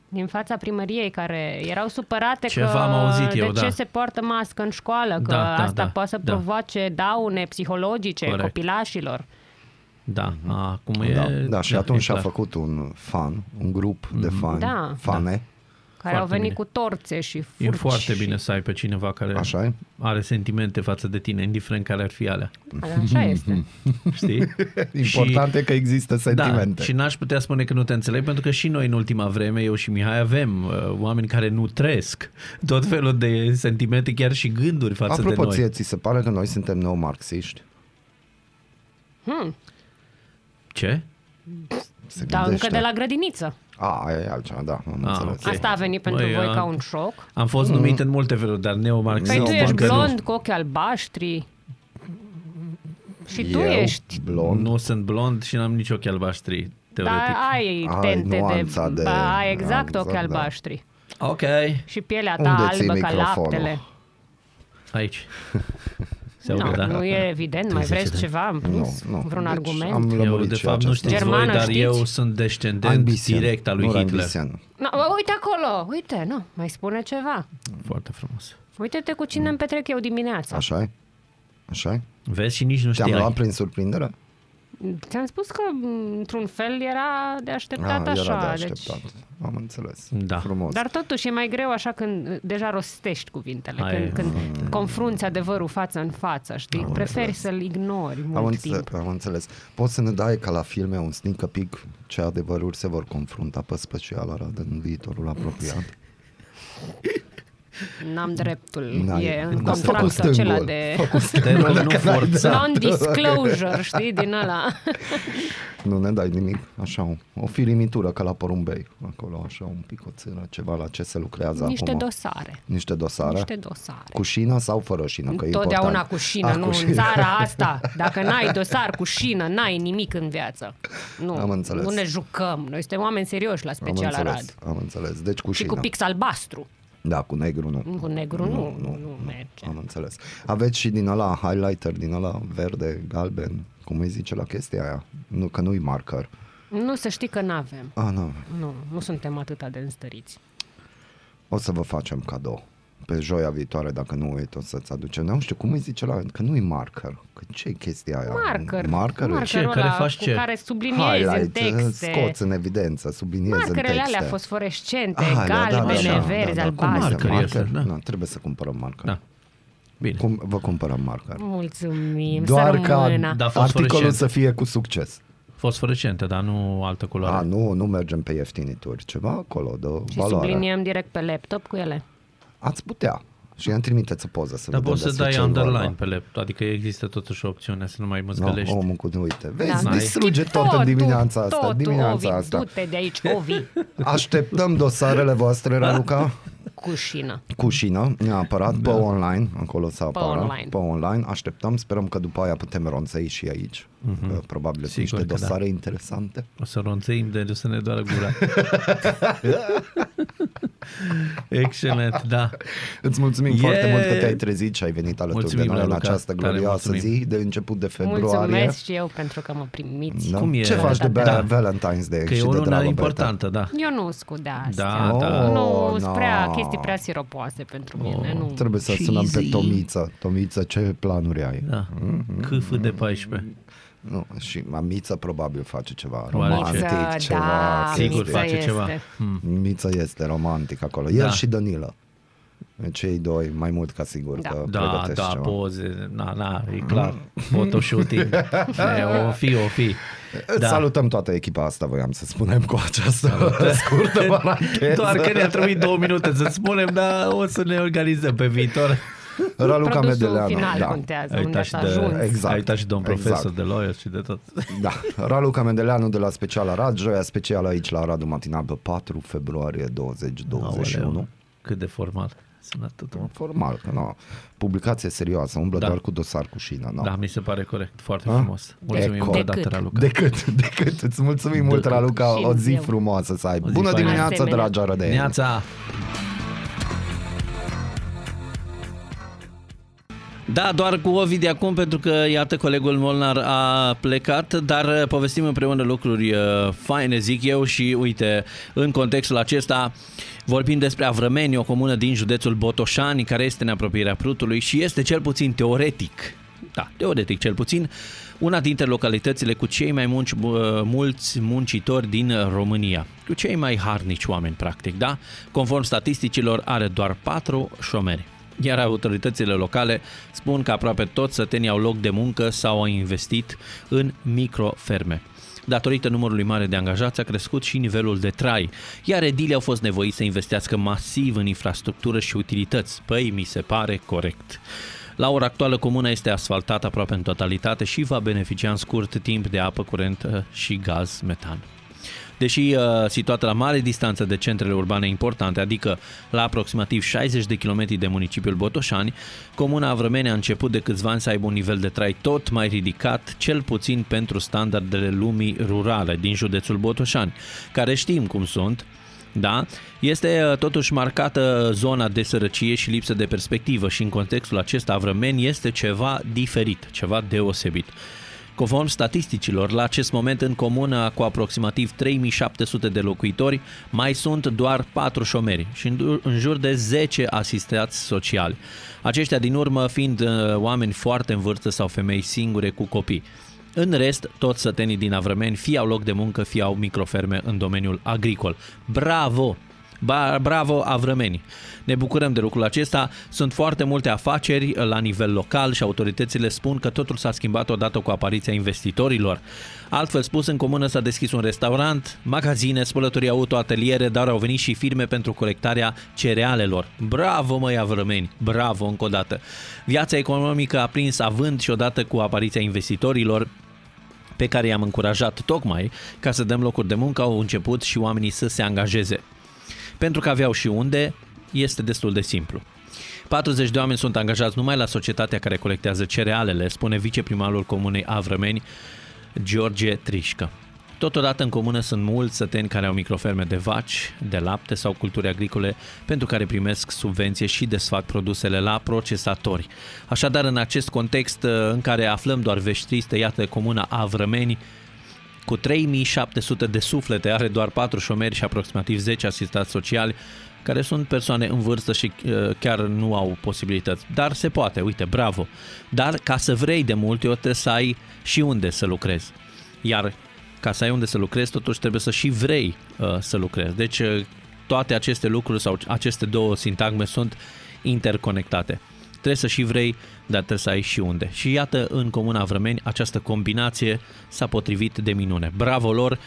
din fața primăriei, care erau supărate Ceva că am auzit de eu, ce da. se poartă mască în școală, că Da, da, asta da, poate să da. provoace daune psihologice Corect. copilașilor. Da, acum e... Da, da, și atunci e și-a clar. făcut un fan, un grup de fani, Da. fane, Care au Foarte venit bine. cu torțe și furci. E foarte și- bine să ai pe cineva care așa e? are sentimente față de tine, indiferent care ar fi alea. Așa este. Știi? Important și, e că există sentimente. Da, și n-aș putea spune că nu te înțeleg, pentru că și noi în ultima vreme, eu și Mihai, avem uh, oameni care nu trăiesc tot felul de sentimente, chiar și gânduri față Apropo, de noi. ție, ți se pare că noi suntem neomarxiști? Ce? Se Dar gândește. încă de la grădiniță. A, aia e altceva, da, am Ah, înțeles. ok. Asta a venit pentru Băi, voi a- ca un șoc. Am fost numit în multe feluri, dar neomarxist. Păi tu Nu, ești încă nu. blond cu ochi albaștri. Și tu Eu, ești blond, Nu sunt blond și n-am nici ochi albaștri, teoretic. Da, ai Ai tente nuanța de... de- Ba, ai exact da, ochi da. albaștri. Ok. Și pielea ta Unde ții albă ca microfonul? laptele. Aici. Se Nu, aude, da? nu e evident. Mai zice vreți de- ceva în plus? nu, nu. Vreun Deci argument? Am Eu, lămurit de și fapt, nu aceasta. știți Germană, voi, dar știți? eu sunt descendent Ambition, direct al lui nu Hitler. ambition. No, bă, uite acolo, uite, nu, mai spune ceva. Foarte frumos. Uite-te cu cine îmi petrec eu dimineața. Așa e? Așa e? Vezi și nici nu Te-am știai. luat prin surprindere? Ți-am spus că, m, într-un fel, era de așteptat Ah, așa. era de Deci... așteptat. Am înțeles. Da. Frumos. Dar totuși e mai greu așa când uh, deja rostești cuvintele, Aia e. când, când confrunți adevărul față în față, știi? Am Preferi înțeles. să-l ignori mult am, timp. înțeles, am înțeles. Poți să ne dai ca la filme un sneak peek ce adevăruri se vor confrunta pe special Arad în viitorul apropiat? N-am dreptul. N-ai- e în Dar fă cu contractul acela stângul. de Fă cu Te rog, nu forța. non-disclosure, știi, din ăla. Nu ne dai nimic, așa, o, o firimitură ca la porumbei, acolo, așa, un pic o țără, ceva la ce se lucrează Niște acum. dosare. Niște dosare? Niște dosare. Cu șină sau fără șină? Că e Totdeauna important. cu șină, Ah, nu cu în șină. țara asta. Dacă n-ai dosar cu șină, n-ai nimic în viață. Nu, Am înțeles. nu ne jucăm. Noi suntem oameni serioși la Am special înțeles, Arad. am înțeles. Deci cu Și șină. cu pix albastru. Da, cu negru nu. Cu negru nu, nu, nu, nu merge. Am înțeles. Aveți și din ăla highlighter, din ăla verde, galben, cum îi zice la chestia aia? Nu, că nu-i marker. Nu, să știi că n-avem. Ah, nu. Nu, nu suntem atât de înstăriți. O să vă facem cadou. Pe joia viitoare, dacă nu uit, o să-ți aducem. Nu știu, cum îi zice la... Că nu-i marker. Că ce e chestia aia? Marker. Marker? Ce? Markerul Care ăla faci cu ce? care subliniezi în Highlight, texte. scoți în evidență, subliniezi în Markerele texte. alea fosforescente, Ah, alea, da, da, galbene, da, verzi, da, da, cum albastre. este? Marker este, marker? da. Nu, trebuie să cumpărăm marker. Da. Bine. Cum, vă cumpărăm marker. Mulțumim, Doar să ca rămână. Da, articolul fosforescent. să fie cu succes. Fosforescente, dar nu altă culoare. A, nu, nu mergem pe ieftinituri. Ceva acolo de Și valoare. subliniem direct pe laptop cu ele. Ați putea. Și îmi trimiteți o poză să Dar vedem poți să despre dai ce e underline vorba. pe laptop, adică există totuși o opțiune să nu mai No, măzgălești. omul cu uite. Vezi, Da. da. distruge tot în dimineața asta. Totul, dimineața Ovi, asta. du-te de aici, Ovi, Așteptăm dosarele voastre, Raluca, cu șină. cu șină, neapărat, pe online, acolo să Pe apară. online. Pe online. Așteptăm, sperăm că după aia putem ronțăi și aici. Că Probabil sunt Sigur niște că da. dosare interesante. O să ronțăim de să ne doară gura. Excelent, da. Îți mulțumim Yeah! foarte mult că te-ai trezit și ai venit alături Mulțumim, de noi în Raluca, această tare glorioasă mulțumim. zi de început de februarie. Mulțumesc și eu pentru că mă primiți. Da? Cum e? Ce faci de Da. Valentine's Day Că și e de o lună dragă importantă, da. Eu nu scu de astea. Da, da. Nu, Oh, sunt no. prea chestii prea siropoase pentru mine. nu. Trebuie să sunăm pe Cheesy. Tomiță. Tomiță, ce planuri ai? Da. CF de 14. Nu, și mamița probabil face ceva Oare ce? romantic, Miță, ceva. da, Sigur Miță face este. ceva. Hmm. Mița este romantic acolo. El Da. și Danila. Cei doi, mai mult ca sigur Da. că Da, pregătesc da, ceva. poze, na, na, e clar. Photoshooting. E, o fi, o fi. Îți Da. salutăm toată echipa asta, voiam să spunem cu această scurtă paranteză. Doar că ne-a trebuit două minute să spunem, dar o să ne organizăm pe viitor. Raluca Produsul Medeleanu. final da. contează, Ai unde uitat și s-a de, ajuns. Exact. ai uitat și domn Exact. profesor de lawyer și de tot. Da, Raluca Mendeleanu de la Special Arad, joia specială aici la Aradul Matinal pe 4 februarie 2021. Aoleu, cât de formal sună totul. Formal, că nu. Publicație serioasă, umblă Da. doar cu dosar cu șină. Nu? Da, mi se pare corect. Foarte Ah? frumos. Mulțumim Eco. încă o dată, Decât. Raluca. Decât, decât. Îți mulțumim mult, Decât. Raluca. Și O zi eu. frumoasă să ai. O zi Bună faină. dimineața, Asemenea. dragi arădeni. Neața! Da, doar cu Ovi de acum, pentru că, iată, colegul Molnar a plecat, dar uh, povestim împreună lucruri uh, faine, zic eu, și uite, în contextul acesta vorbim despre Avrămeni, o comună din județul Botoșani, care este în apropierea Prutului și este cel puțin teoretic, da, teoretic cel puțin, una dintre localitățile cu cei mai munci, mulți muncitori din România, cu cei mai harnici oameni, practic, da? Conform statisticilor, are doar patru șomeri iar autoritățile locale spun că aproape toți sătenii au loc de muncă sau au investit în microferme. Datorită numărului mare de angajați a crescut și nivelul de trai, iar edilii au fost nevoiți să investească masiv în infrastructură și utilități. Păi, mi se pare corect. La ora actuală, comuna este asfaltată aproape în totalitate și va beneficia în scurt timp de apă curentă și gaz metan. Deși uh, situată la mare distanță de centrele urbane importante, adică la aproximativ 60 de km de municipiul Botoșani, comuna Avrămene a început de câțiva ani să aibă un nivel de trai tot mai ridicat, cel puțin pentru standardele lumii rurale din județul Botoșani, care știm cum sunt, da? Este uh, totuși marcată zona de sărăcie și lipsă de perspectivă și în contextul acesta Avrămeni este ceva diferit, ceva deosebit. Conform statisticilor, la acest moment în comună cu aproximativ 3700 de locuitori, mai sunt doar 4 șomeri și în jur de 10 asistați sociali. Aceștia din urmă fiind uh, oameni foarte în vârstă sau femei singure cu copii. În rest, toți sătenii din Avrămeni fie au loc de muncă, fie au microferme în domeniul agricol. Bravo! Ba, bravo Avrămeni! Ne bucurăm de lucrul acesta. Sunt foarte multe afaceri la nivel local și autoritățile spun că totul s-a schimbat odată cu apariția investitorilor. Altfel spus, în comună s-a deschis un restaurant, magazine, spălătorii auto, ateliere, dar au venit și firme pentru colectarea cerealelor. Bravo, măi avrămeni! Bravo, încă o dată! Viața economică a prins având și odată cu apariția investitorilor, pe care i-am încurajat tocmai ca să dăm locuri de muncă, au început și oamenii să se angajeze. Pentru că aveau și unde, este destul de simplu. 40 de oameni sunt angajați numai la societatea care colectează cerealele, spune viceprimarul comunei Avrămeni, George Trișcă. Totodată în comună sunt mulți săteni care au microferme de vaci, de lapte sau culturi agricole pentru care primesc subvenție și desfac produsele la procesatori. Așadar, în acest context în care aflăm doar vești triste, iată comuna Avrămeni cu 3700 de suflete, are doar 4 șomeri și aproximativ 10 asistați sociali, care sunt persoane în vârstă și uh, chiar nu au posibilități. Dar se poate, uite, bravo. Dar ca să vrei de multe ori trebuie să ai și unde să lucrezi. Iar ca să ai unde să lucrezi, totuși trebuie să și vrei uh, să lucrezi. Deci uh, toate aceste lucruri sau aceste două sintagme sunt interconectate. Trebuie să și vrei, dar trebuie să ai și unde. Și iată, în Comuna Vrămeni, această combinație s-a potrivit de minune. Bravo lor!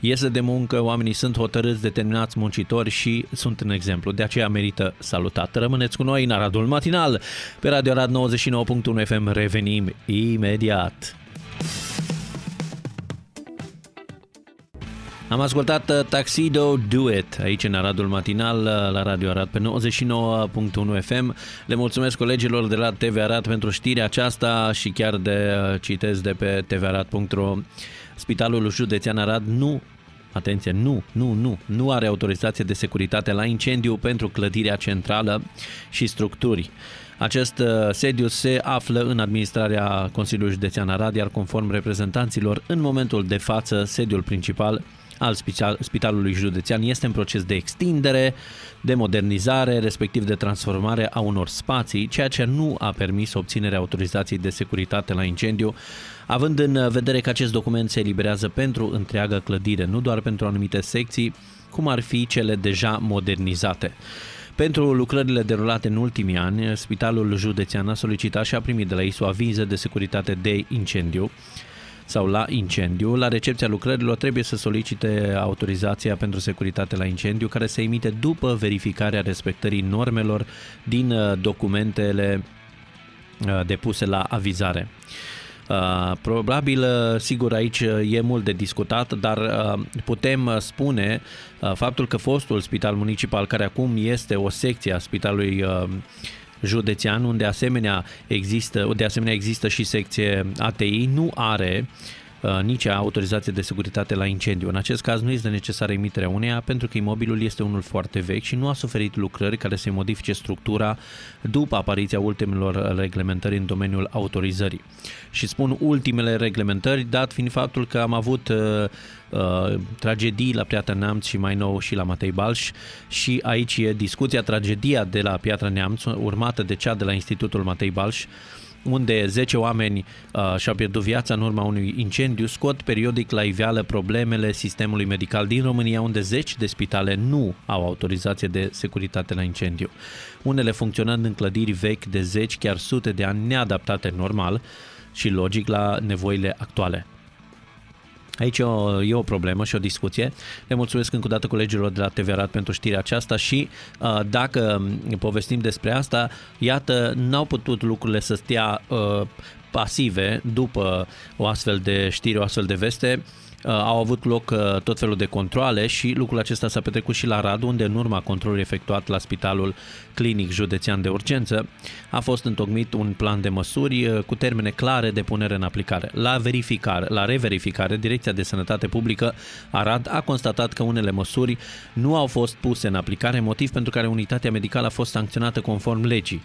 iese de muncă, oamenii sunt hotărâți, determinați, muncitori și sunt un exemplu. De aceea merită salutat. Rămâneți cu noi în Aradul Matinal. Pe Radio Arad 99.1 FM revenim imediat. Am ascultat uh, Taxido Do It aici în Aradul Matinal uh, la Radio Arad pe 99.1 FM. Le mulțumesc colegilor de la TV Arad pentru știrea aceasta și chiar de uh, citesc de pe tvarad.ro Spitalul Județean Arad nu Atenție, nu, nu, nu, nu are autorizație de securitate la incendiu pentru clădirea centrală și structuri. Acest uh, sediu se află în administrarea Consiliului Județean Arad, iar conform reprezentanților, în momentul de față, sediul principal al Spitalului Județean este în proces de extindere, de modernizare, respectiv de transformare a unor spații, ceea ce nu a permis obținerea autorizației de securitate la incendiu, având în vedere că acest document se eliberează pentru întreaga clădire, nu doar pentru anumite secții, cum ar fi cele deja modernizate. Pentru lucrările derulate în ultimii ani, Spitalul Județean a solicitat și a primit de la ISO avize de securitate de incendiu, sau la incendiu, la recepția lucrărilor trebuie să solicite autorizația pentru securitate la incendiu, care se emite după verificarea respectării normelor din uh, documentele uh, depuse la avizare. Uh, probabil, sigur, aici e mult de discutat, dar putem spune faptul că fostul spital municipal, care acum este o secție a spitalului județean, unde asemenea există, de asemenea există și secție ATI, nu are uh, nici autorizație de securitate la incendiu. În acest caz nu este necesară emiterea uneia pentru că imobilul este unul foarte vechi și nu a suferit lucrări care să modifice structura după apariția ultimelor reglementări în domeniul autorizării. Și spun ultimele reglementări, dat fiind faptul că am avut uh, uh, tragedii la Piatra Neamț și mai nou și la Matei Balș și aici e discuția, tragedia de la Piatra Neamț urmată de cea de la Institutul Matei Balș unde 10 oameni uh, și-au pierdut viața în urma unui incendiu, scot periodic la iveală problemele sistemului medical din România, unde zeci de spitale nu au autorizație de securitate la incendiu. Unele funcționând în clădiri vechi de zeci, chiar sute de ani neadaptate normal și logic la nevoile actuale. Aici e o, e o problemă și o discuție. Le mulțumesc încă o dată colegilor de la TV Arat pentru știrea aceasta și uh, dacă povestim despre asta, iată, n-au putut lucrurile să stea uh, pasive după o astfel de știre, o astfel de veste. Uh, au avut loc uh, tot felul de controle și lucrul acesta s-a petrecut și la Radu, unde în urma controlului efectuat la Spitalul Clinic Județean de Urgență a fost întocmit un plan de măsuri uh, cu termene clare de punere în aplicare. La verificare, la reverificare, Direcția de Sănătate Publică Arad a constatat că unele măsuri nu au fost puse în aplicare, motiv pentru care unitatea medicală a fost sancționată conform legii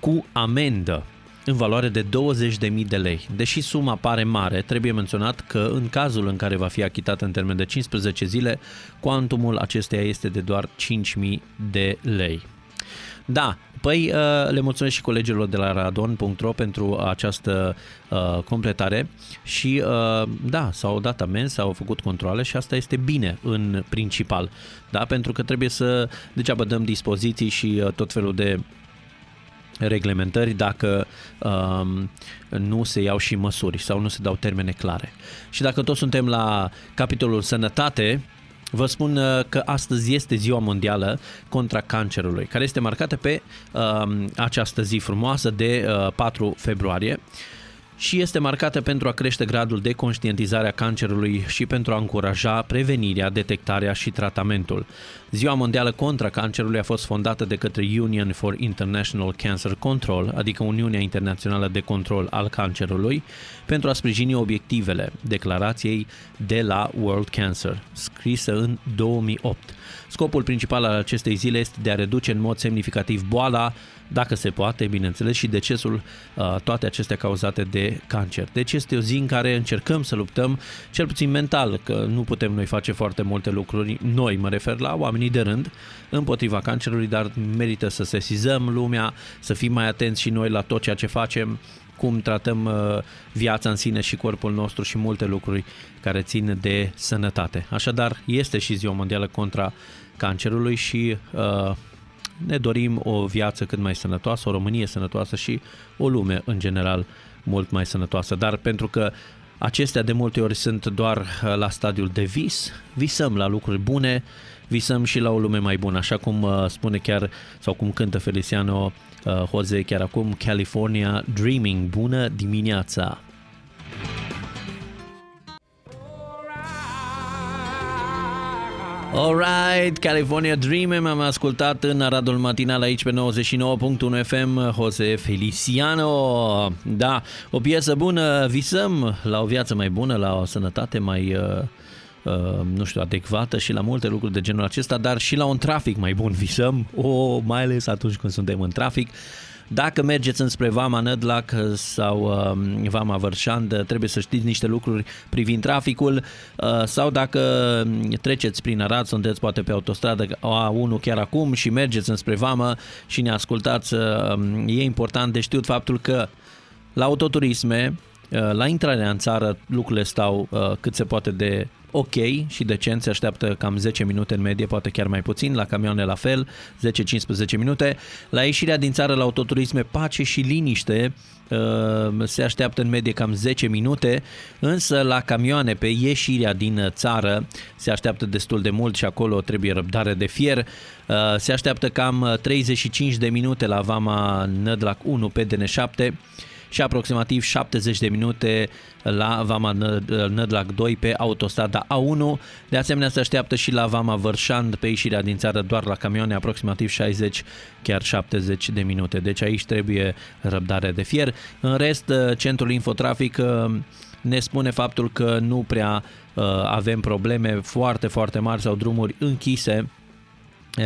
cu amendă în valoare de 20.000 de lei. Deși suma pare mare, trebuie menționat că în cazul în care va fi achitat în termen de 15 zile, cuantumul acesteia este de doar 5.000 de lei. Da, păi uh, le mulțumesc și colegilor de la radon.ro pentru această uh, completare și uh, da, s-au dat amenzi, s-au făcut controle și asta este bine în principal, da, pentru că trebuie să degeaba dăm dispoziții și tot felul de reglementări dacă um, nu se iau și măsuri sau nu se dau termene clare. Și dacă tot suntem la capitolul sănătate, Vă spun uh, că astăzi este ziua mondială contra cancerului, care este marcată pe uh, această zi frumoasă de uh, 4 februarie și este marcată pentru a crește gradul de conștientizare a cancerului și pentru a încuraja prevenirea, detectarea și tratamentul. Ziua Mondială contra Cancerului a fost fondată de către Union for International Cancer Control, adică Uniunea Internațională de Control al Cancerului, pentru a sprijini obiectivele declarației de la World Cancer, scrisă în 2008. Scopul principal al acestei zile este de a reduce în mod semnificativ boala, dacă se poate, bineînțeles, și decesul, uh, toate acestea cauzate de cancer. Deci este o zi în care încercăm să luptăm, cel puțin mental, că nu putem noi face foarte multe lucruri, noi mă refer la oamenii de rând, împotriva cancerului, dar merită să sesizăm lumea, să fim mai atenți și noi la tot ceea ce facem, cum tratăm uh, viața în sine și corpul nostru și multe lucruri care țin de sănătate. Așadar, este și ziua mondială contra cancerului și uh, ne dorim o viață cât mai sănătoasă, o Românie sănătoasă și o lume în general mult mai sănătoasă. Dar pentru că acestea de multe ori sunt doar uh, la stadiul de vis, visăm la lucruri bune, visăm și la o lume mai bună, așa cum uh, spune chiar sau cum cântă Feliciano uh, Jose chiar acum, California Dreaming. Bună dimineața! Alright, California Dream am ascultat în Aradul Matinal aici pe 99.1 FM, Jose Feliciano. Da, o piesă bună, visăm la o viață mai bună, la o sănătate mai, uh, uh, nu știu, adecvată și la multe lucruri de genul acesta, dar și la un trafic mai bun visăm, o, mai ales atunci când suntem în trafic. Dacă mergeți înspre Vama Nădlac sau uh, Vama Vărșand, trebuie să știți niște lucruri privind traficul. Uh, sau dacă treceți prin Arad, sunteți poate pe autostradă A1 chiar acum și mergeți înspre Vama și ne ascultați, uh, e important de știut faptul că la autoturisme, uh, la intrarea în țară, lucrurile stau uh, cât se poate de ok și decent, se așteaptă cam 10 minute în medie, poate chiar mai puțin, la camioane la fel, 10-15 minute. La ieșirea din țară la autoturisme, pace și liniște, uh, se așteaptă în medie cam 10 minute, însă la camioane pe ieșirea din țară se așteaptă destul de mult și acolo trebuie răbdare de fier. Uh, se așteaptă cam 35 de minute la Vama Nădlac 1 pe DN7 și aproximativ 70 de minute la Vama Nădlac 2 pe autostrada A1. De asemenea se așteaptă și la Vama Vărșand pe ieșirea din țară doar la camioane aproximativ 60, chiar 70 de minute. Deci aici trebuie răbdare de fier. În rest, centrul infotrafic ne spune faptul că nu prea uh, avem probleme foarte, foarte mari sau drumuri închise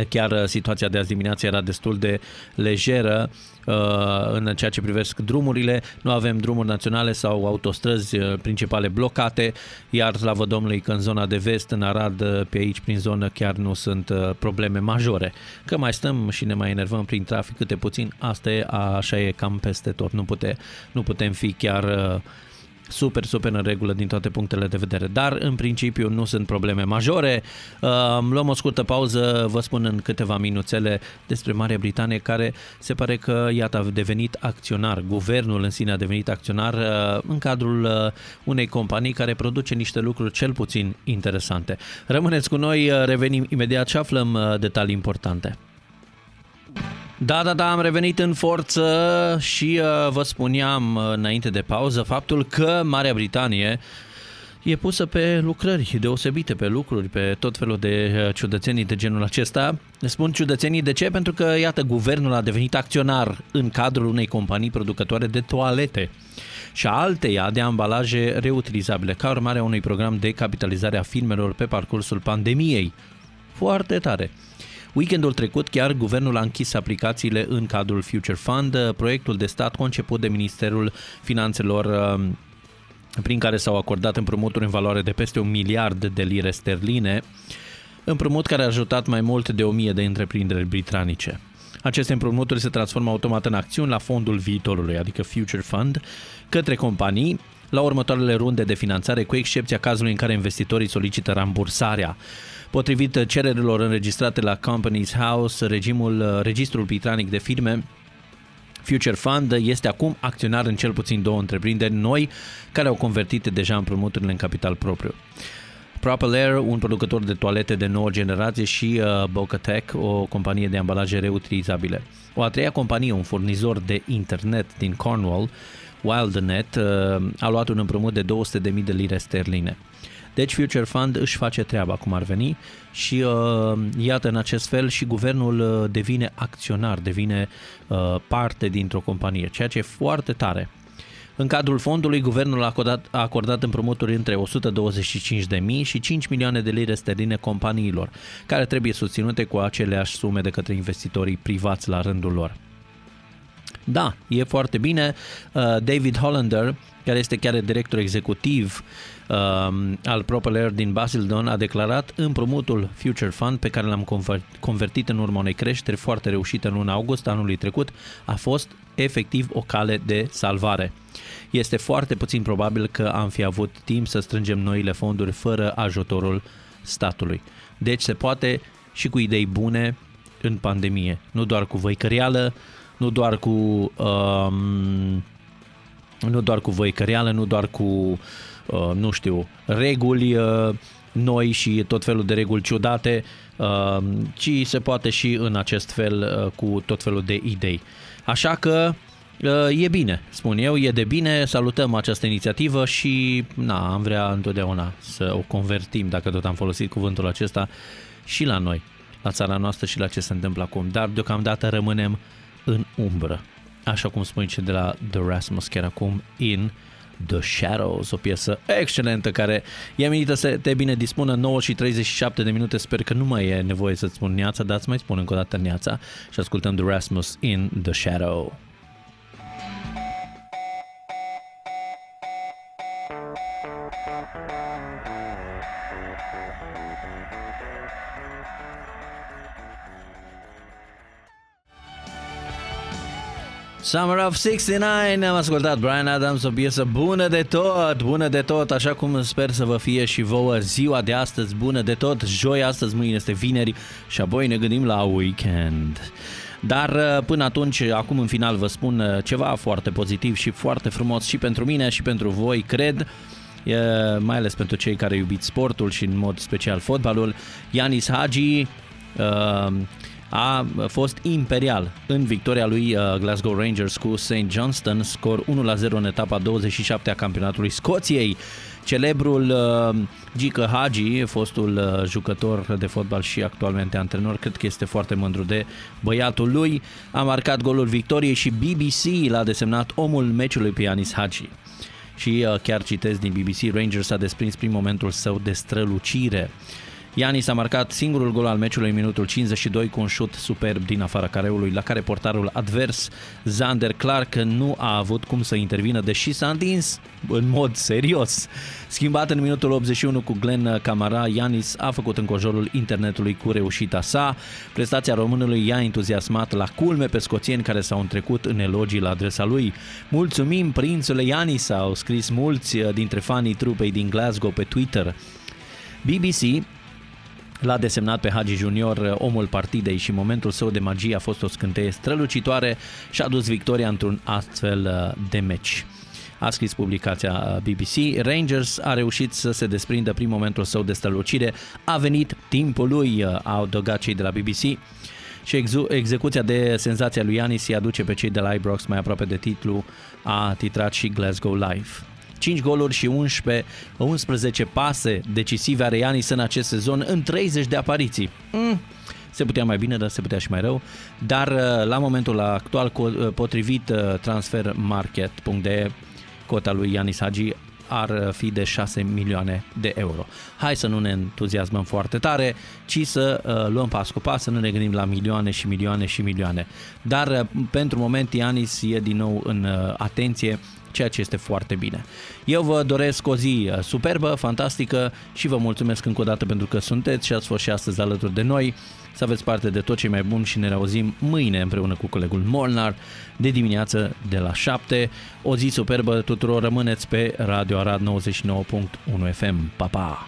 Chiar uh, situația de azi dimineață era destul de lejeră uh, în ceea ce privesc drumurile. Nu avem drumuri naționale sau autostrăzi uh, principale blocate, iar slavă Domnului că în zona de vest, în Arad, pe aici, prin zonă, chiar nu sunt probleme majore. Că mai stăm și ne mai enervăm prin trafic câte puțin, asta e, așa e cam peste tot. Nu, pute, nu putem fi chiar super, super în regulă din toate punctele de vedere, dar în principiu nu sunt probleme majore. Luăm o scurtă pauză, vă spun în câteva minuțele despre Marea Britanie care se pare că iată a devenit acționar, guvernul în sine a devenit acționar uh, în cadrul uh, unei companii care produce niște lucruri cel puțin interesante. Rămâneți cu noi, uh, revenim imediat și aflăm detalii importante. Da, da, da, am revenit în forță și uh, vă spuneam uh, înainte de pauză faptul că Marea Britanie e pusă pe lucrări deosebite, pe lucruri, pe tot felul de uh, ciudățenii de genul acesta. Spun ciudățenii de ce? Pentru că, iată, guvernul a devenit acționar în cadrul unei companii producătoare de toalete și a alteia de ambalaje reutilizabile, ca urmare a unui program de capitalizare a firmelor pe parcursul pandemiei. Foarte tare! Weekendul trecut chiar guvernul a închis aplicațiile în cadrul Future Fund, proiectul de stat conceput de Ministerul Finanțelor um, prin care s-au acordat împrumuturi în valoare de peste un miliard de lire sterline, împrumut care a ajutat mai mult de o mie de întreprinderi britanice. Aceste împrumuturi se transformă automat în acțiuni la fondul viitorului, adică Future Fund, către companii la următoarele runde de finanțare, cu excepția cazului în care investitorii solicită rambursarea. Potrivit cererilor înregistrate la Companies House, regimul, registrul britanic de firme Future Fund este acum acționar în cel puțin două întreprinderi noi care au convertit deja împrumuturile în capital propriu. Proper Air, un producător de toalete de nouă generație și uh, Bocatec, o companie de ambalaje reutilizabile. O a treia companie, un furnizor de internet din Cornwall, Wildnet, uh, a luat un împrumut de 200.000 de lire sterline. Deci Future Fund își face treaba cum ar veni și uh, iată în acest fel și guvernul uh, devine acționar, devine uh, parte dintr-o companie, ceea ce e foarte tare. În cadrul fondului, guvernul a acordat, a acordat împrumuturi între 125.000 și 5 milioane de lire sterline companiilor, care trebuie susținute cu aceleași sume de către investitorii privați la rândul lor. Da, e foarte bine. Uh, David Hollander, care este chiar director executiv uh, al Propel din Basildon, a declarat împrumutul Future Fund pe care l-am convertit în urma unei creșteri foarte reușite în luna august anului trecut a fost efectiv o cale de salvare. Este foarte puțin probabil că am fi avut timp să strângem noile fonduri fără ajutorul statului. Deci se poate și cu idei bune în pandemie, nu doar cu văicăreală, nu doar cu um, nu doar cu văicăreală, nu doar cu uh, nu știu, reguli uh, noi și tot felul de reguli ciudate, uh, ci se poate și în acest fel uh, cu tot felul de idei. Așa că uh, e bine, spun eu, e de bine, salutăm această inițiativă și na, am vrea întotdeauna să o convertim, dacă tot am folosit cuvântul acesta, și la noi, la țara noastră și la ce se întâmplă acum. Dar deocamdată rămânem în umbră. Așa cum spune ce de la The Rasmus chiar acum, in The Shadows, o piesă excelentă care e menită să te bine dispună 9 și 37 de minute. Sper că nu mai e nevoie să-ți spun neața, dar îți mai spun încă o dată neața și ascultăm The Rasmus in The Shadow. Summer of 69, am ascultat Brian Adams, o piesă bună de tot, bună de tot, așa cum sper să vă fie și vouă ziua de astăzi, bună de tot, joi, astăzi, mâine este vineri și apoi ne gândim la weekend. Dar uh, până atunci, acum în final vă spun uh, ceva foarte pozitiv și foarte frumos și pentru mine și pentru voi, cred, mai ales pentru cei care iubiți sportul și în mod special fotbalul. Yanis Hagi, uh, a fost imperial în victoria lui uh, Glasgow Rangers cu St. Johnston, scor 1-0 în etapa 27 a campionatului Scoției. Celebrul uh, Gică Hagi, fostul uh, jucător de fotbal și actualmente antrenor, cred că este foarte mândru de băiatul lui, a marcat golul victoriei și BBC l-a desemnat omul meciului pe Yanis Hagi. și uh, chiar citesc din BBC, Rangers a desprins prin momentul său de strălucire. Ianis a marcat singurul gol al meciului în minutul 52 cu un șut superb din afara careului, la care portarul advers, Zander Clark, nu a avut cum să intervină, deși s-a întins în mod serios. Schimbat în minutul 81 cu Glenn Camara, Ianis a făcut încojorul internetului cu reușita sa. Prestația românului i-a entuziasmat la culme pe scoțieni care s-au întrecut în elogii la adresa lui. Mulțumim, prințule Ianis, au scris mulți dintre fanii trupei din Glasgow pe Twitter. BBC L-a desemnat pe Hagi Junior uh, omul partidei și momentul său de magie a fost o scânteie strălucitoare și a dus victoria într-un astfel uh, de meci. A scris publicația uh, BBC, Rangers a reușit să se desprindă prin momentul său de strălucire, a venit timpul lui, a adăugat cei de la BBC și execuția de senzația lui Yanis îi aduce pe cei de la Ibrox mai aproape de titlu, a titrat și Glasgow Live. 5 goluri și 11, 11 pase decisive are Ianis în acest sezon în 30 de apariții. Mm. Se putea mai bine, dar se putea și mai rău. Dar uh, la momentul actual, uh, potrivit uh, transfermarket.de, cota lui Ianis Hagi ar fi de 6 milioane de euro. Hai să nu ne entuziasmăm foarte tare, ci să uh, luăm pas cu pas, să nu ne gândim la milioane și milioane și milioane. Dar uh, pentru moment Ianis e din nou în uh, atenție ceea ce este foarte bine. Eu vă doresc o zi uh, superbă, fantastică și vă mulțumesc încă o dată pentru că sunteți și ați fost și astăzi alături de noi. Să aveți parte de tot ce mai bun și ne reauzim mâine împreună cu colegul Molnar de dimineață de la 7. O zi superbă tuturor, rămâneți pe Radio Arad 99.1 FM. Pa, pa!